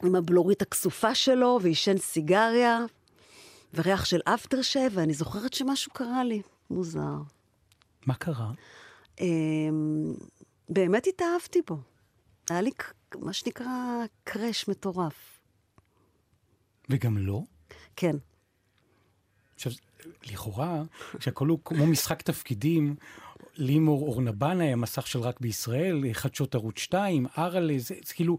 עם הבלורית הכסופה שלו, ועישן סיגריה, וריח של אפטר שייב, ואני זוכרת שמשהו קרה לי. מוזר. מה קרה? אמ, באמת התאהבתי בו. היה לי, מה שנקרא, קראש מטורף. וגם לא? כן. עכשיו, לכאורה, כשהכול הוא כמו משחק תפקידים, לימור אורנה בנאי, המסך של רק בישראל, חדשות ערוץ 2, אראלה, זה, זה כאילו,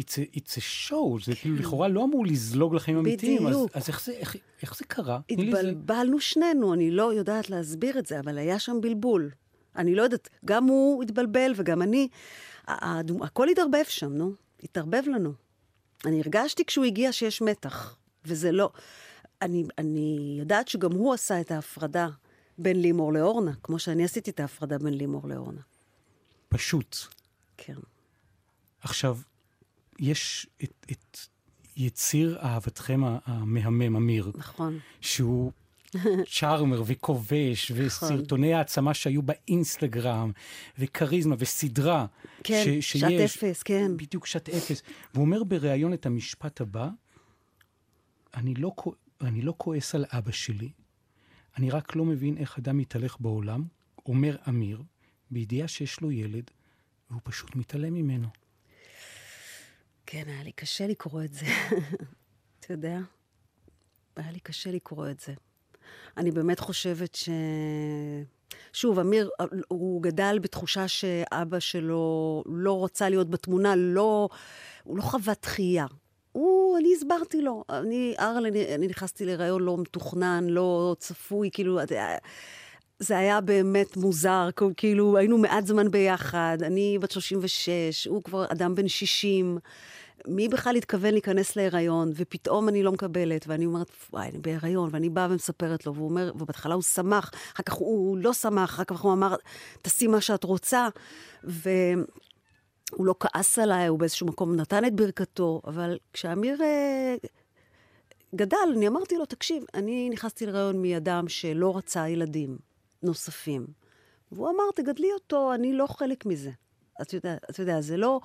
a, it's a show, זה כאילו לכאורה לא אמור לזלוג לחיים אמיתיים. אז, בדיוק. אז איך זה, איך, איך זה קרה? התבלבלנו שנינו, אני לא יודעת להסביר את זה, אבל היה שם בלבול. אני לא יודעת, גם הוא התבלבל וגם אני. הכל התערבב שם, נו. התערבב לנו. אני הרגשתי כשהוא הגיע שיש מתח, וזה לא... אני, אני יודעת שגם הוא עשה את ההפרדה בין לימור לאורנה, כמו שאני עשיתי את ההפרדה בין לימור לאורנה. פשוט. כן. עכשיו, יש את, את יציר אהבתכם המהמם, אמיר. נכון. שהוא צ'ארמר וכובש, וסרטוני העצמה שהיו באינסטגרם, וכריזמה וסדרה. כן, שעת אפס, כן. בדיוק שעת אפס. והוא אומר בריאיון את המשפט הבא, אני לא, אני לא כועס על אבא שלי, אני רק לא מבין איך אדם מתהלך בעולם, אומר אמיר, בידיעה שיש לו ילד, והוא פשוט מתעלם ממנו. כן, היה לי קשה לקרוא את זה. אתה יודע? היה לי קשה לקרוא את זה. אני באמת חושבת ש... שוב, אמיר, הוא גדל בתחושה שאבא שלו לא רצה להיות בתמונה, לא... הוא לא חווה דחייה. הוא, אני הסברתי לו. אני, ארל, אני, אני נכנסתי להיריון לא מתוכנן, לא צפוי, כאילו... זה היה באמת מוזר, כאילו היינו מעט זמן ביחד, אני בת 36, הוא כבר אדם בן 60. מי בכלל התכוון להיכנס להיריון, ופתאום אני לא מקבלת, ואני אומרת, וואי, אני בהיריון, ואני באה ומספרת לו, והוא אומר, ובהתחלה הוא שמח, אחר כך הוא לא שמח, אחר כך הוא אמר, תעשי מה שאת רוצה, והוא לא כעס עליי, הוא באיזשהו מקום נתן את ברכתו, אבל כשאמיר אה, גדל, אני אמרתי לו, תקשיב, אני נכנסתי להיריון מאדם שלא רצה ילדים נוספים, והוא אמר, תגדלי אותו, אני לא חלק מזה. אתה יודע, אתה יודע, זה לא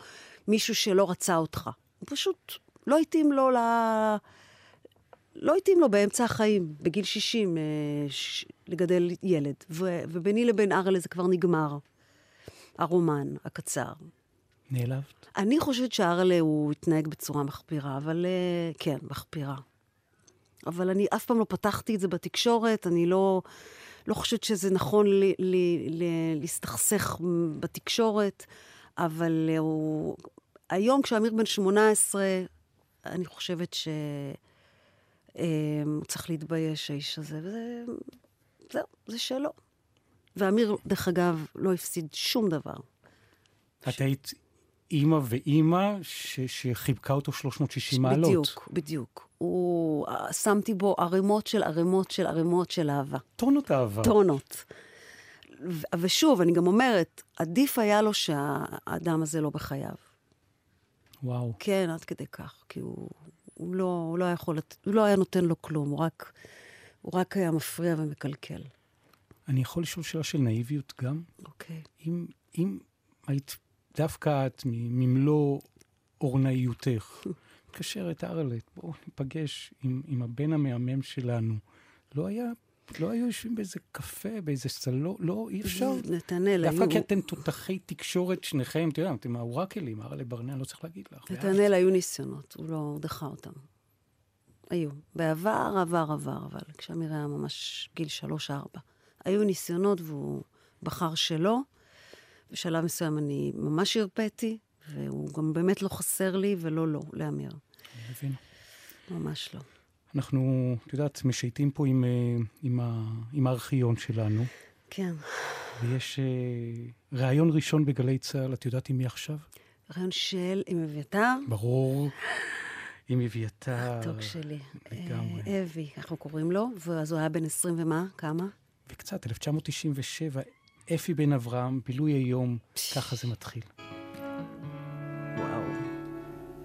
מישהו שלא רצה אותך. פשוט לא התאים לו ל... לא התאים לו באמצע החיים, בגיל 60, אה, ש... לגדל ילד. ו... וביני לבין ארלה זה כבר נגמר. הרומן הקצר. נעלבת? אני חושבת שארלה הוא התנהג בצורה מחפירה, אבל אה, כן, מחפירה. אבל אני אף פעם לא פתחתי את זה בתקשורת, אני לא, לא חושבת שזה נכון לי, לי, לי, להסתכסך בתקשורת, אבל אה, הוא... היום כשאמיר בן 18, אני חושבת שהוא אה, צריך להתבייש, האיש הזה, וזה... זהו, זה שלו. ואמיר, דרך אגב, לא הפסיד שום דבר. את היית אימא ואימא ש- שחיבקה אותו 360 מעלות. בדיוק, בדיוק. הוא... שמתי בו ערימות של ערימות של ערימות של אהבה. טונות אהבה. טונות. ושוב, אני גם אומרת, עדיף היה לו שהאדם הזה לא בחייו. וואו. כן, עד כדי כך, כי הוא, הוא, לא, הוא לא יכול, הוא לא היה נותן לו כלום, הוא רק, הוא רק היה מפריע ומקלקל. אני יכול לשאול שאלה של נאיביות גם? אוקיי. אם, אם היית דווקא את ממלוא אורנאיותך, מתקשרת ארלט, בואו ניפגש עם, עם הבן המהמם שלנו. לא היה, לא היו יושבים באיזה קפה, באיזה סלון, לא, אי אפשר. נתנאל, דווקא היו... כי אתם תותחי תקשורת שניכם, אתה יודע, אתם האורקלים, ארלה ברנע, לא צריך להגיד לך. נתנאל היו ניסיונות, הוא לא דחה אותם. היו. בעבר, עבר, עבר, אבל כשאמיר היה ממש גיל שלוש-ארבע. היו ניסיונות והוא בחר שלא. בשלב מסוים אני ממש הרפאתי, והוא גם באמת לא חסר לי ולא לא, לאמיר. אני מבין. ממש לא. אנחנו, את יודעת, משייטים פה עם, אה, עם, ה, עם הארכיון שלנו, כן. ויש אה, ראיון ראשון בגלי צה"ל, את יודעת עם מי עכשיו? רעיון של עם אביתר. ברור. עם אביתר. מתוק שלי. לגמרי. אה, אבי, אנחנו קוראים לו, ואז הוא היה בן 20 ומה? כמה? וקצת, 1997, אפי בן אברהם, בילוי היום, ככה זה מתחיל.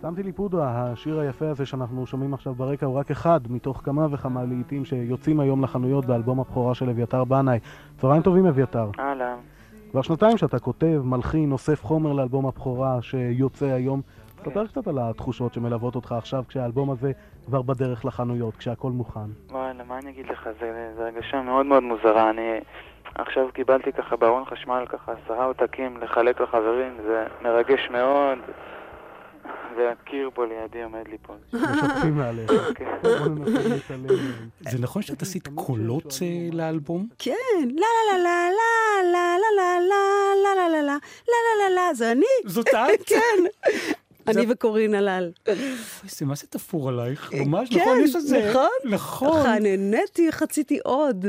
שמתי לי פודרה, השיר היפה הזה שאנחנו שומעים עכשיו ברקע הוא רק אחד מתוך כמה וכמה לעיתים שיוצאים היום לחנויות באלבום הבכורה של אביתר בנאי. צהריים טובים אביתר. אהלן. כבר שנתיים שאתה כותב, מלחין, אוסף חומר לאלבום הבכורה שיוצא היום. ספר קצת על התחושות שמלוות אותך עכשיו כשהאלבום הזה כבר בדרך לחנויות, כשהכול מוכן. וואלה, מה אני אגיד לך, זה, זה הרגשה מאוד מאוד מוזרה. אני עכשיו קיבלתי ככה בארון חשמל ככה עשרה עותקים לחלק לחברים, זה מרגש מאוד. והקיר פה לידי עומד ליפול. משתפים מעליך. כן. זה נכון שאת עשית קולות אה, לאלבום? כן, לה לה לה לה לה לה לה לה לה לה לה לה לה לה לה זה אני. זאת את? כן. אני וקורין הלל. זה מה זה תפור עלייך? ממש, כן, נכון, יש את זה. נכון. נכון. איך רציתי עוד.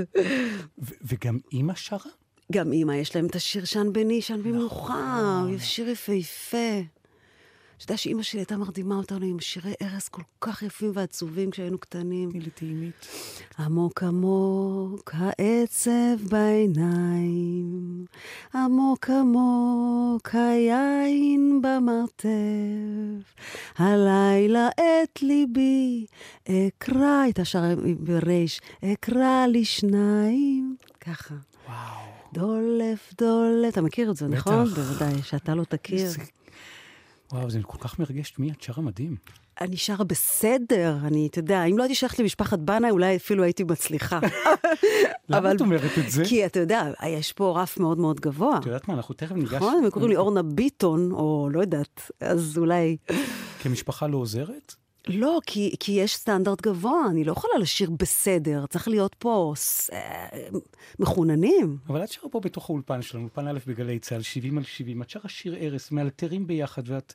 וגם אימא שרה? גם אימא, יש להם את השיר שן בני, שן במאוחר, שיר יפהפה. אתה יודע שאימא שלי הייתה מרדימה אותנו עם שירי ערש כל כך יפים ועצובים כשהיינו קטנים. תני לי טעימית. עמוק עמוק העצב בעיניים, עמוק עמוק היין במרתף, הלילה את ליבי אקרא, הייתה שרה בריש, אקרא לי שניים, ככה. וואו. דולף דולף, אתה מכיר את זה, בטח. נכון? בוודאי, שאתה לא תכיר. וואו, זה כל כך מרגש. מי את שרה מדהים. אני שרה בסדר, אני, אתה יודע, אם לא הייתי שייכת למשפחת בנאי, אולי אפילו הייתי מצליחה. למה את אומרת את זה? כי אתה יודע, יש פה רף מאוד מאוד גבוה. את יודעת מה, אנחנו תכף ניגש... נכון? הם קוראים לי אורנה ביטון, או לא יודעת, אז אולי... כי המשפחה לא עוזרת? לא, כי, כי יש סטנדרט גבוה, אני לא יכולה לשיר בסדר, צריך להיות פה ס... מחוננים. אבל את שרה פה בתוך האולפן שלנו, אולפן א' בגלי צה"ל, 70 על 70. את שרה שיר ערש, מאלתרים ביחד, ואת...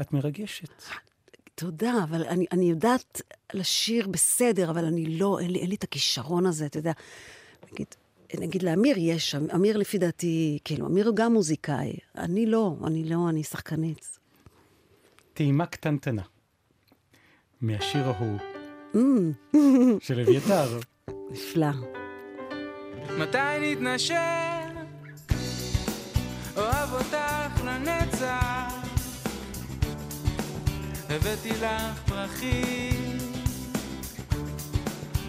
את מרגשת. תודה, אבל אני, אני יודעת לשיר בסדר, אבל אני לא, אין לי, אין לי את הכישרון הזה, אתה יודע. נגיד, נגיד לאמיר יש, אמיר לפי דעתי, כאילו, אמיר הוא גם מוזיקאי. אני לא, אני לא, אני שחקנית. טעימה קטנטנה. מהשיר ההוא Mm, של אביתר. נפלא. מתי נתנשק? אוהב אותך לנצח. הבאתי לך פרחים,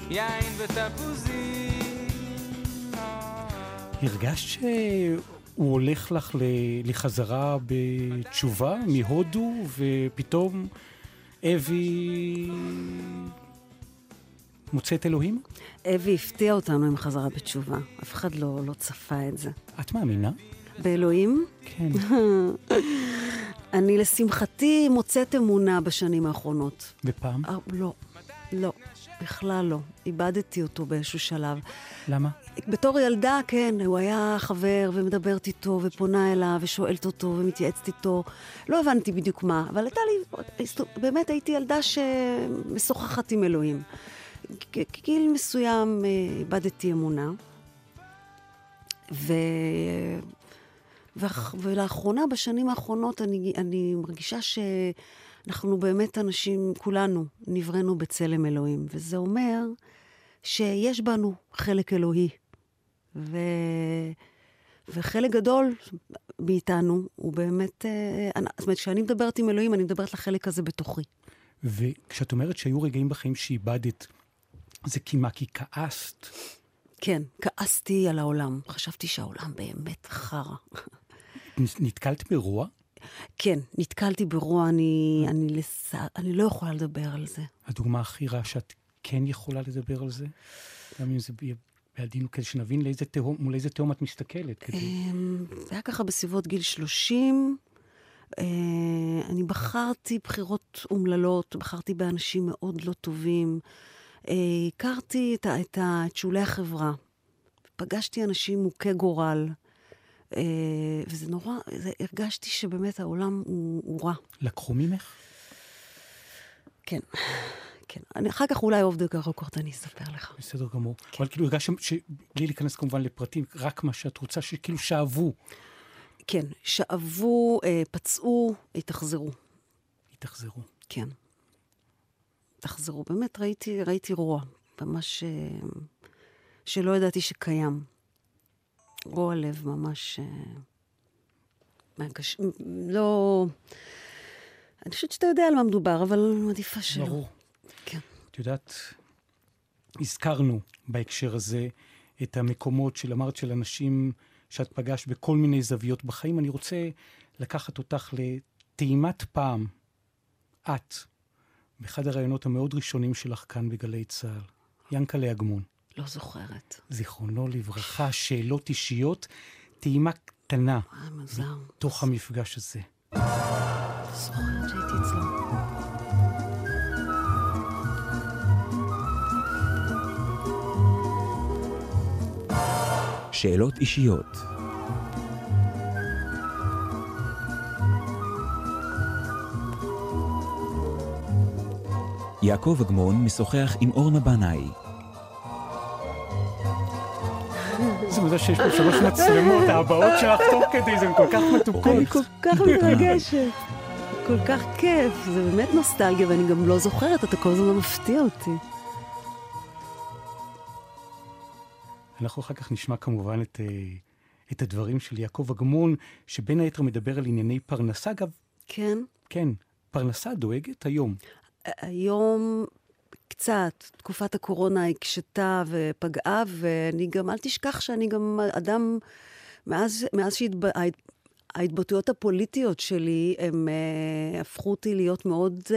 יין ותפוזים. הרגשת שהוא הולך לך לחזרה בתשובה מהודו, ופתאום אבי מוצא את אלוהים? אבי הפתיע אותנו עם חזרה בתשובה. אף אחד לא, לא צפה את זה. את מאמינה? באלוהים? כן. אני לשמחתי מוצאת אמונה בשנים האחרונות. ופעם? אה, לא, לא, בכלל לא. איבדתי אותו באיזשהו שלב. למה? בתור ילדה, כן, הוא היה חבר ומדברת איתו ופונה אליו ושואלת אותו ומתייעצת איתו. לא הבנתי בדיוק מה, אבל הייתה לי, באמת הייתי ילדה שמשוחחת עם אלוהים. גיל מסוים אה, איבדתי אמונה, ו... ואח- ולאחרונה, בשנים האחרונות, אני, אני מרגישה שאנחנו באמת אנשים, כולנו, נבראנו בצלם אלוהים. וזה אומר שיש בנו חלק אלוהי. ו... וחלק גדול מאיתנו הוא באמת... אה, אני- זאת אומרת, כשאני מדברת עם אלוהים, אני מדברת לחלק הזה בתוכי. וכשאת אומרת שהיו רגעים בחיים שאיבדת, זה כי מה? כי כעסת? כן, כעסתי על העולם. חשבתי שהעולם באמת חרא. נתקלת ברוע? כן, נתקלתי ברוע, אני, אני, לס... אני לא יכולה לדבר על זה. הדוגמה הכי רעה שאת כן יכולה לדבר על זה? גם אם זה בעדינו, כדי שנבין לאיזה תהום, מול איזה תהום את מסתכלת. כדי... אמ, זה היה ככה בסביבות גיל 30. אה, אני בחרתי בחירות אומללות, בחרתי באנשים מאוד לא טובים. אה, הכרתי את, את, את שולי החברה. פגשתי אנשים מוכי גורל. אה, וזה נורא, זה, הרגשתי שבאמת העולם הוא, הוא רע. לקחו ממך? כן, כן. אני, אחר כך אולי אוף דה רקורד אני אספר לך. בסדר גמור. אבל כאילו הרגשת, ש- בלי להיכנס כמובן לפרטים, רק מה שאת רוצה, שכאילו שאבו. כן, שאבו, אה, פצעו, התאכזרו. התאכזרו. כן. התאכזרו. באמת, ראיתי, ראיתי רוע. ממש... אה, שלא ידעתי שקיים. רוע לב ממש... אה, מהקש... לא... אני חושבת שאתה יודע על מה מדובר, אבל מעדיפה שלא. ברור. כן. את יודעת, הזכרנו בהקשר הזה את המקומות של, אמרת, של אנשים שאת פגשת בכל מיני זוויות בחיים. אני רוצה לקחת אותך לטעימת פעם, את, באחד הראיונות המאוד ראשונים שלך כאן בגלי צה"ל, ינקלה אגמון. לא זוכרת. זיכרונו לברכה, שאלות אישיות, טעימה קטנה אה, מוזר. מתוך המפגש הזה. זוכרת שהייתי אצלו. שאלות אישיות. יעקב אגמון משוחח עם אורנה בנאי. זה מזה שיש פה שלוש מצלמות, ההבעות שלך תוך כדי, זה כל כך מתוקות. אני כל כך מתרגשת. כל כך כיף, זה באמת נוסטלגיה, ואני גם לא זוכרת, אתה כל הזמן מפתיע אותי. אנחנו אחר כך נשמע כמובן את, אה, את הדברים של יעקב אגמון, שבין היתר מדבר על ענייני פרנסה. אגב, כן. כן, פרנסה דואגת היום. היום קצת, תקופת הקורונה הקשתה ופגעה, ואני גם, אל תשכח שאני גם אדם, מאז, מאז שההתבטאויות הפוליטיות שלי, הם uh, הפכו אותי להיות מאוד uh,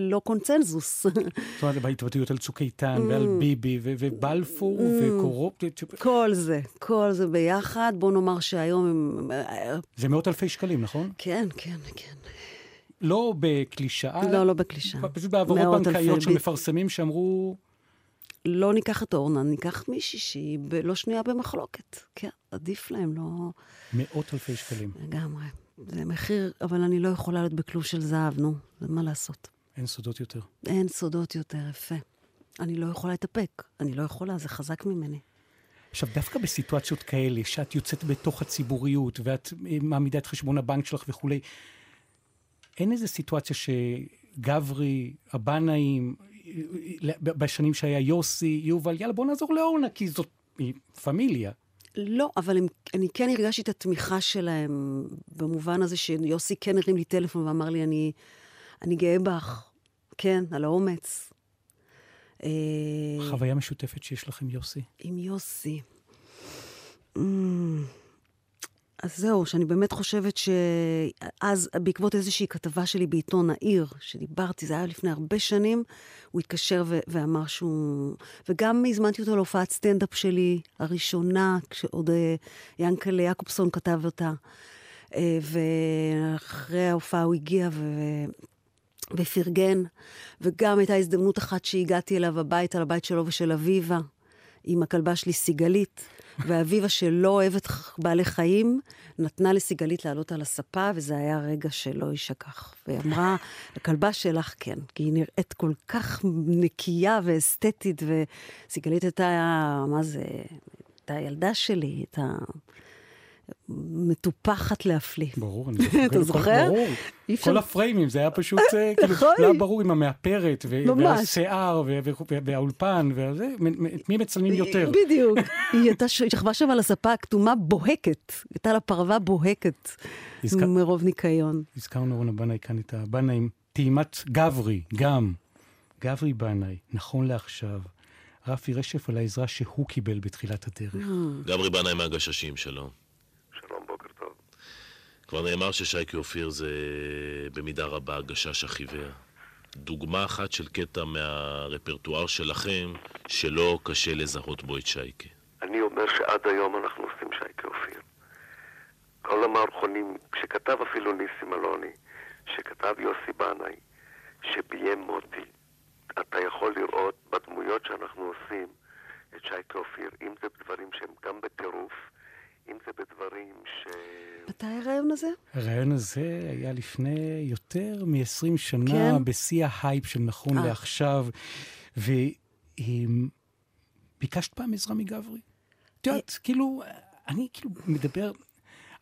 לא קונצנזוס. זאת אומרת, בהתבטאויות על צוק איתן, ועל Mm. ביבי, ו- ובלפור, וקורופט... כל זה, כל זה ביחד. בוא נאמר שהיום הם... אה, זה מאות אלפי שקלים, נכון? כן, כן, כן. לא בקלישאה. לא, לא בקלישאה. פשוט בהעברות מאות בנקאיות אלפי, של ב- מפרסמים שאמרו... לא ניקח את אורנה, ניקח מישהי שהיא ב- לא שנויה במחלוקת. כן, עדיף להם, לא... מאות אלפי שקלים. לגמרי. זה מחיר, אבל אני לא יכולה להיות בכלוב של זהב, נו, מה לעשות. אין סודות יותר. אין סודות יותר, יפה. אני לא יכולה להתאפק, אני לא יכולה, זה חזק ממני. עכשיו, דווקא בסיטואציות כאלה, שאת יוצאת בתוך הציבוריות, ואת אה, מעמידה את חשבון הבנק שלך וכולי, אין איזו סיטואציה שגברי, הבנאים, בשנים שהיה יוסי, יובל, יאללה, בוא נעזור לאורנה, כי זאת פמיליה. לא, אבל הם, אני כן הרגשתי את התמיכה שלהם, במובן הזה שיוסי כן הרים לי טלפון ואמר לי, אני, אני גאה בך, כן, על האומץ. אה, חוויה משותפת שיש לך עם יוסי. עם יוסי. Mm. אז זהו, שאני באמת חושבת שאז, בעקבות איזושהי כתבה שלי בעיתון העיר, שדיברתי, זה היה לפני הרבה שנים, הוא התקשר ו- ואמר שהוא... וגם הזמנתי אותו להופעת סטנדאפ שלי, הראשונה, כשעוד אה, ינקלה יעקובסון כתב אותה. אה, ואחרי ההופעה הוא הגיע ו... ופרגן, וגם הייתה הזדמנות אחת שהגעתי אליו הביתה, לבית שלו ושל אביבה, עם הכלבה שלי סיגלית, ואביבה שלא אוהבת בעלי חיים, נתנה לסיגלית לעלות על הספה, וזה היה רגע שלא יישכח. והיא אמרה, הכלבה שלך כן, כי היא נראית כל כך נקייה ואסתטית, וסיגלית הייתה, מה זה, הייתה הילדה שלי, הייתה... מטופחת להפליא. ברור, אני זוכר. אתה זוכר? ברור. כל הפריימים, זה היה פשוט, אה, כאילו, נכון. לא היה ברור עם המאפרת. והשיער, והאולפן, וזה, את מי מצלמים יותר? בדיוק. היא הייתה, שכבה שם על הספה הכתומה בוהקת. הייתה לה פרווה בוהקת מרוב ניקיון. הזכרנו אורנה בנאי כאן את הבנאי עם טעימת גברי, גם. גברי בנאי, נכון לעכשיו. רפי רשף על העזרה שהוא קיבל בתחילת הדרך. גברי בנאי מהגששים, שלום. כבר נאמר ששייקי אופיר זה במידה רבה הגשש החיוור. דוגמה אחת של קטע מהרפרטואר שלכם, שלא קשה לזהות בו את שייקי. אני אומר שעד היום אנחנו עושים שייקה אופיר. כל המערכונים, כשכתב אפילו ניסים אלוני, שכתב יוסי בנאי, שביים מוטי, אתה יכול לראות בדמויות שאנחנו עושים את שייקה אופיר, אם זה בדברים שהם גם בטירוף, אם זה בדברים ש... מתי הרעיון הזה? הרעיון הזה היה לפני יותר מ-20 שנה, כן? בשיא ההייפ של נכון אה. לעכשיו, וביקשת פעם עזרה מגברי? את יודעת, כאילו, אני כאילו מדבר,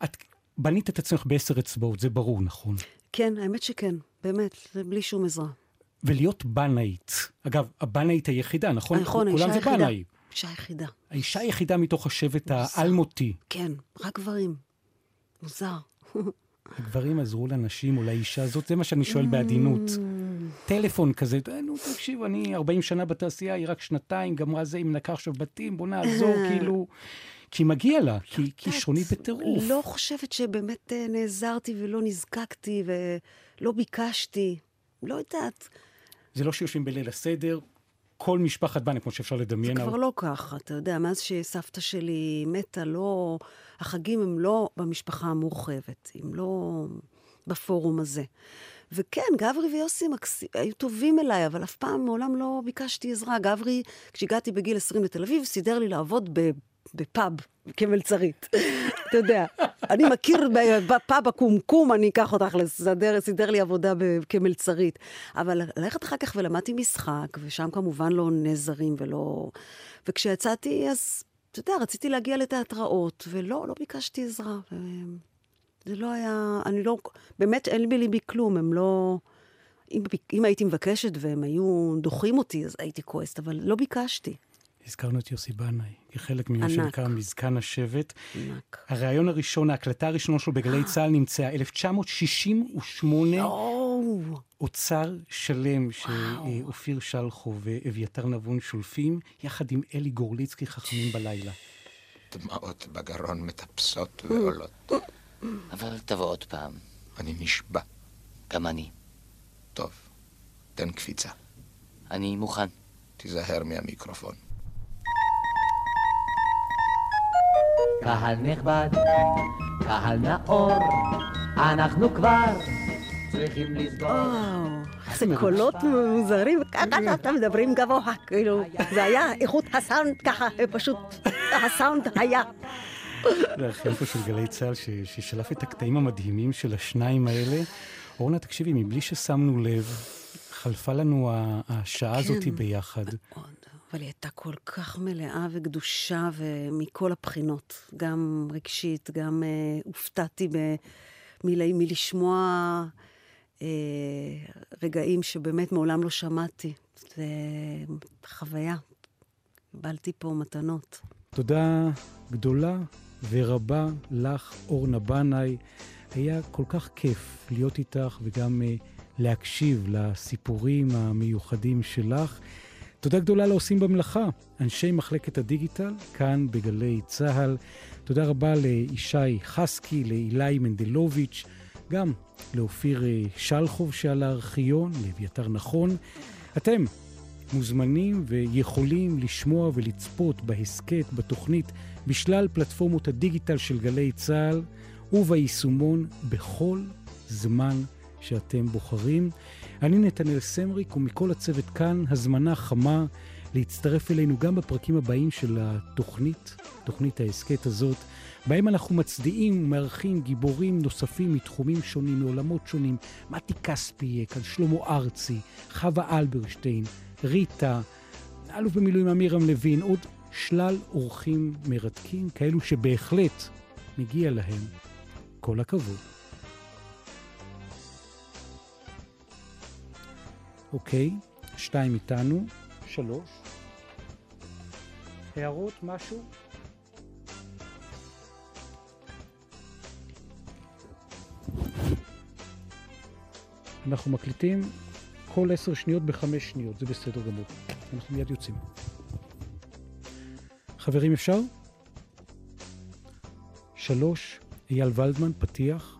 את, בנית את עצמך בעשר אצבעות, זה ברור, נכון? כן, האמת שכן, באמת, זה בלי שום עזרה. ולהיות בנאית. אגב, הבנאית היחידה, נכון? נכון, כולם האישה זה היחידה. בנאי. אישה היחידה. האישה היחידה מתוך השבט האלמותי. כן, רק גברים. מוזר. הגברים עזרו לנשים או לאישה הזאת, זה מה שאני שואל בעדינות. טלפון כזה, "אה, נו, תקשיב, אני 40 שנה בתעשייה, היא רק שנתיים, גמרה זה, היא מנקה עכשיו בתים, בוא נעזור, כאילו... כי מגיע לה, כי כישרונית בטירוף. לא חושבת שבאמת אה, נעזרתי ולא נזקקתי ולא ביקשתי. לא יודעת. זה לא שיושבים בליל הסדר, כל משפחת בנה, כמו שאפשר לדמיין. זה כבר לא ככה, אתה יודע, מאז שסבתא שלי מתה, לא... החגים הם לא במשפחה המורחבת, הם לא בפורום הזה. וכן, גברי ויוסי מקס... היו טובים אליי, אבל אף פעם מעולם לא ביקשתי עזרה. גברי, כשהגעתי בגיל 20 לתל אביב, סידר לי לעבוד ב... בפאב כמלצרית. אתה יודע, אני מכיר בפאב הקומקום, אני אקח אותך לסדר, סידר לי עבודה כמלצרית. אבל ללכת אחר כך ולמדתי משחק, ושם כמובן לא נעזרים ולא... וכשיצאתי, אז, אתה יודע, רציתי להגיע לתיאטראות, ולא, לא ביקשתי עזרה. ו... זה לא היה, אני לא, באמת אין לי ליבי כלום, הם לא... אם, אם הייתי מבקשת והם היו דוחים אותי, אז הייתי כועסת, אבל לא ביקשתי. הזכרנו את יוסי בנאי, כחלק ממה. שנקרא מזקן השבט. ענק. הריאיון הראשון, ההקלטה הראשונה שלו בגלי צה"ל נמצאה 1968. אוצר שלם שאופיר שלחו ואביתר נבון שולפים, יחד עם אלי גורליצקי חכמים בלילה. דמעות בגרון מטפסות ועולות. אבל תבוא עוד פעם. אני נשבע. גם אני. טוב, תן קפיצה. אני מוכן. תיזהר מהמיקרופון. קהל נכבד, קהל נאור, אנחנו כבר צריכים לסגור. איזה קולות מוזרים, ככה אתה מדברים גבוה, כאילו, זה היה איכות הסאונד ככה, פשוט, הסאונד היה. זה החלפה של גלי צה"ל ששלף את הקטעים המדהימים של השניים האלה. אורנה, תקשיבי, מבלי ששמנו לב, חלפה לנו השעה הזאת כן. ביחד. אבל היא הייתה כל כך מלאה וגדושה ומכל הבחינות, גם רגשית, גם אה, הופתעתי ב, מל, מלשמוע אה, רגעים שבאמת מעולם לא שמעתי. זה חוויה. קיבלתי פה מתנות. תודה גדולה ורבה לך, אורנה בנאי. היה כל כך כיף להיות איתך וגם uh, להקשיב לסיפורים המיוחדים שלך. תודה גדולה לעושים במלאכה, אנשי מחלקת הדיגיטל, כאן בגלי צה"ל. תודה רבה לישי חסקי, לאילי מנדלוביץ', גם לאופיר אה, שלחוב שעל הארכיון, לאביתר נכון. אתם מוזמנים ויכולים לשמוע ולצפות בהסכת, בתוכנית, בשלל פלטפורמות הדיגיטל של גלי צה"ל וביישומון בכל זמן שאתם בוחרים. אני נתנאל סמריק, ומכל הצוות כאן, הזמנה חמה להצטרף אלינו גם בפרקים הבאים של התוכנית, תוכנית ההסכת הזאת, בהם אנחנו מצדיעים ומארחים גיבורים נוספים מתחומים שונים, מעולמות שונים, מתי כספיאק, על שלמה ארצי, חווה אלברשטיין, ריטה, אלוף במילואים אמירם לוין, עוד שלל אורחים מרתקים, כאלו שבהחלט מגיע להם כל הכבוד. אוקיי, שתיים איתנו, שלוש. הערות, משהו? אנחנו מקליטים כל עשר שניות בחמש שניות, זה בסדר גמור. אנחנו מיד יוצאים. חברים, אפשר? שלוש, אייל ולדמן, פתיח.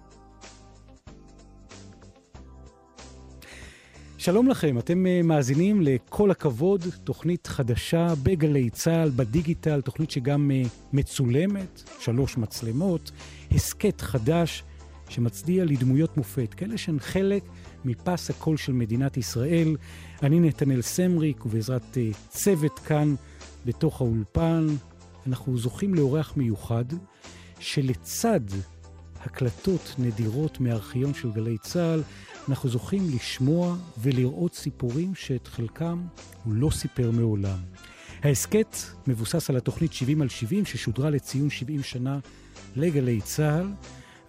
שלום לכם, אתם אה, מאזינים לכל הכבוד, תוכנית חדשה בגלי צה"ל, בדיגיטל, תוכנית שגם אה, מצולמת, שלוש מצלמות, הסכת חדש שמצדיע לדמויות מופת, כאלה שהן חלק מפס הקול של מדינת ישראל. אני נתנאל סמריק, ובעזרת אה, צוות כאן בתוך האולפן, אנחנו זוכים לאורח מיוחד, שלצד הקלטות נדירות מארכיון של גלי צה"ל, אנחנו זוכים לשמוע ולראות סיפורים שאת חלקם הוא לא סיפר מעולם. ההסכת מבוסס על התוכנית 70 על 70 ששודרה לציון 70 שנה לגלי צה"ל,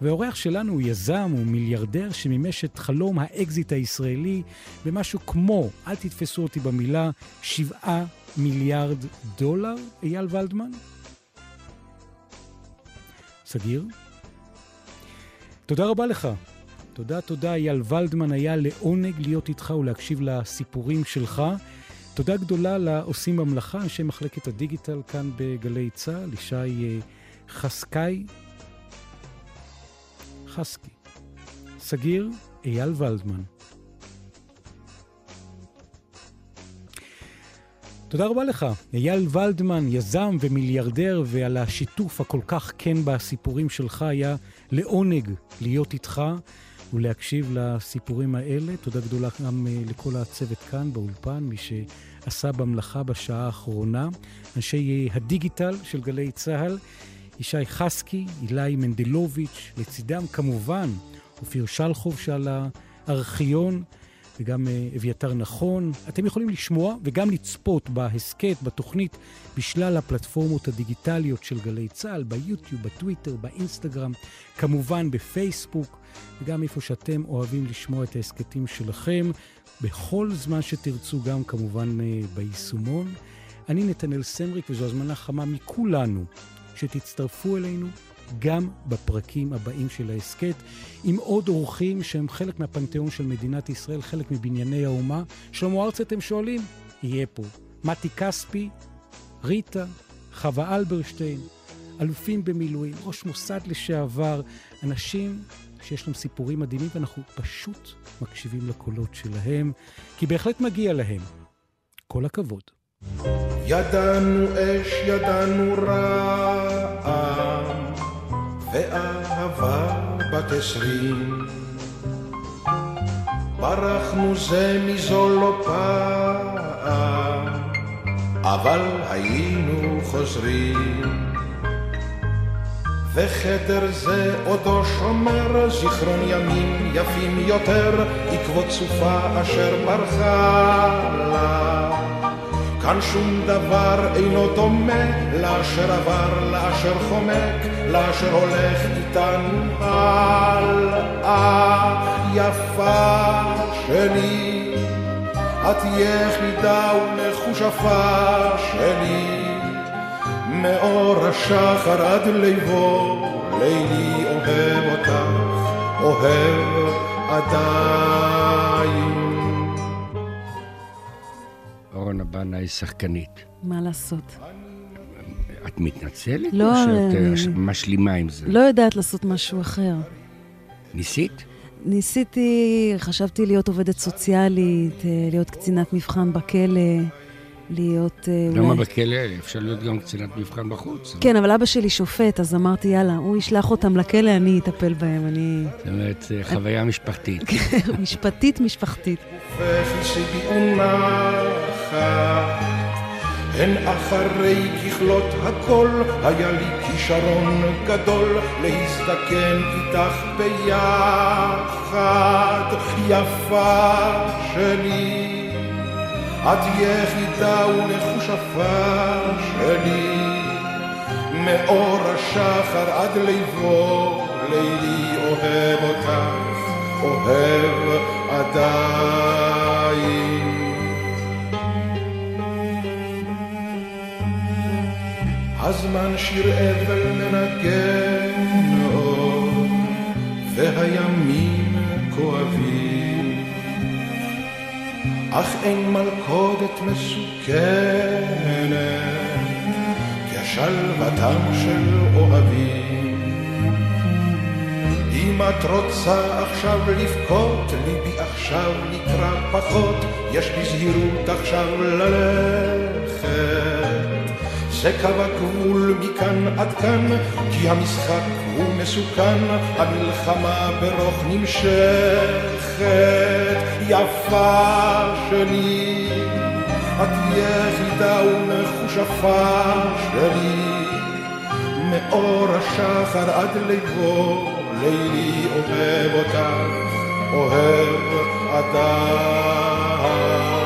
והאורח שלנו הוא יזם, הוא מיליארדר שמימש את חלום האקזיט הישראלי במשהו כמו, אל תתפסו אותי במילה, שבעה מיליארד דולר, אייל ולדמן? סגיר? תודה רבה לך. תודה, תודה, אייל ולדמן, היה לעונג להיות איתך ולהקשיב לסיפורים שלך. תודה גדולה לעושים במלאכה, אנשי מחלקת הדיגיטל כאן בגלי צה"ל, ישי אה, חסקאי, חסקי, סגיר, אייל ולדמן. תודה רבה לך, אייל ולדמן, יזם ומיליארדר, ועל השיתוף הכל כך כן בסיפורים שלך, היה לעונג להיות איתך ולהקשיב לסיפורים האלה. תודה גדולה גם אה, לכל הצוות כאן באולפן, מי שעשה במלאכה בשעה האחרונה, אנשי אה, הדיגיטל של גלי צה"ל, ישי חסקי, אילי מנדלוביץ', לצידם כמובן אופיר שלחוב שעל הארכיון. וגם אה, אביתר נכון. אתם יכולים לשמוע וגם לצפות בהסכת, בתוכנית, בשלל הפלטפורמות הדיגיטליות של גלי צה"ל, ביוטיוב, בטוויטר, באינסטגרם, כמובן בפייסבוק, וגם איפה שאתם אוהבים לשמוע את ההסכתים שלכם, בכל זמן שתרצו, גם כמובן אה, ביישומון. אני נתנאל סמריק, וזו הזמנה חמה מכולנו שתצטרפו אלינו גם בפרקים הבאים של ההסכת, עם עוד אורחים שהם חלק מהפנתיאון של מדינת ישראל, חלק מבנייני האומה. שלמה ארצי, אתם שואלים? יהיה פה. מתי כספי, ריטה, חווה אלברשטיין, אלופים במילואים, ראש מוסד לשעבר, אנשים שיש להם סיפורים מדהימים, ואנחנו פשוט מקשיבים לקולות שלהם, כי בהחלט מגיע להם. כל הכבוד. ידענו אש, ידענו רעם, ואהבה בת עשרים. ברחנו זה מזו לא פעם, אבל היינו חוזרים. וחדר זה עודו שומר זיכרון ימים יפים יותר, עקבות סופה אשר ברחה לה. כאן שום דבר אינו דומה לאשר עבר, לאשר חומק, לאשר הולך איתנו הלאה. יפה שלי, את יחידה ומחושפה שלי, מאור השחר עד ליבו, לילי אוהב אותך, אוהב עדיין. אורנה בנאי שחקנית. מה לעשות? את מתנצלת? לא, או שאת אני- אה, משלימה עם זה? לא יודעת לעשות משהו אחר. ניסית? ניסיתי, חשבתי להיות עובדת סוציאלית, אה, להיות קצינת מבחן בכלא, להיות... אה, למה אולי- בכלא? אפשר להיות גם קצינת מבחן בחוץ. כן, אבל אבא שלי שופט, אז אמרתי, יאללה, הוא ישלח אותם לכלא, אני אטפל בהם, אני... זאת אומרת, חוויה משפחתית. משפטית, משפחתית. וחסידי ונחת. הן אחרי ככלות הכל, היה לי כישרון גדול להזדקן איתך ביחד. יפה שלי, את יחידה ומחושפה שלי, מאור השחר עד ליבו, לילי אוהב אותך, אוהב עדיין. הזמן שיר אבל מנגן עוד, והימים כואבים. אך אין מלכודת מסוכנת, כשלוותם של אוהבים. אם את רוצה עכשיו לבכות, ליבי עכשיו נקרא פחות, יש בזהירות עכשיו ללכת. זה קו הגבול מכאן עד כאן, כי המשחק הוא מסוכן, המלחמה ברוך נמשכת. יפה שלי, את יחידה ומחושפה שלי, מאור השחר עד ליבו, לילי אוהב אותך, אוהב עדיין.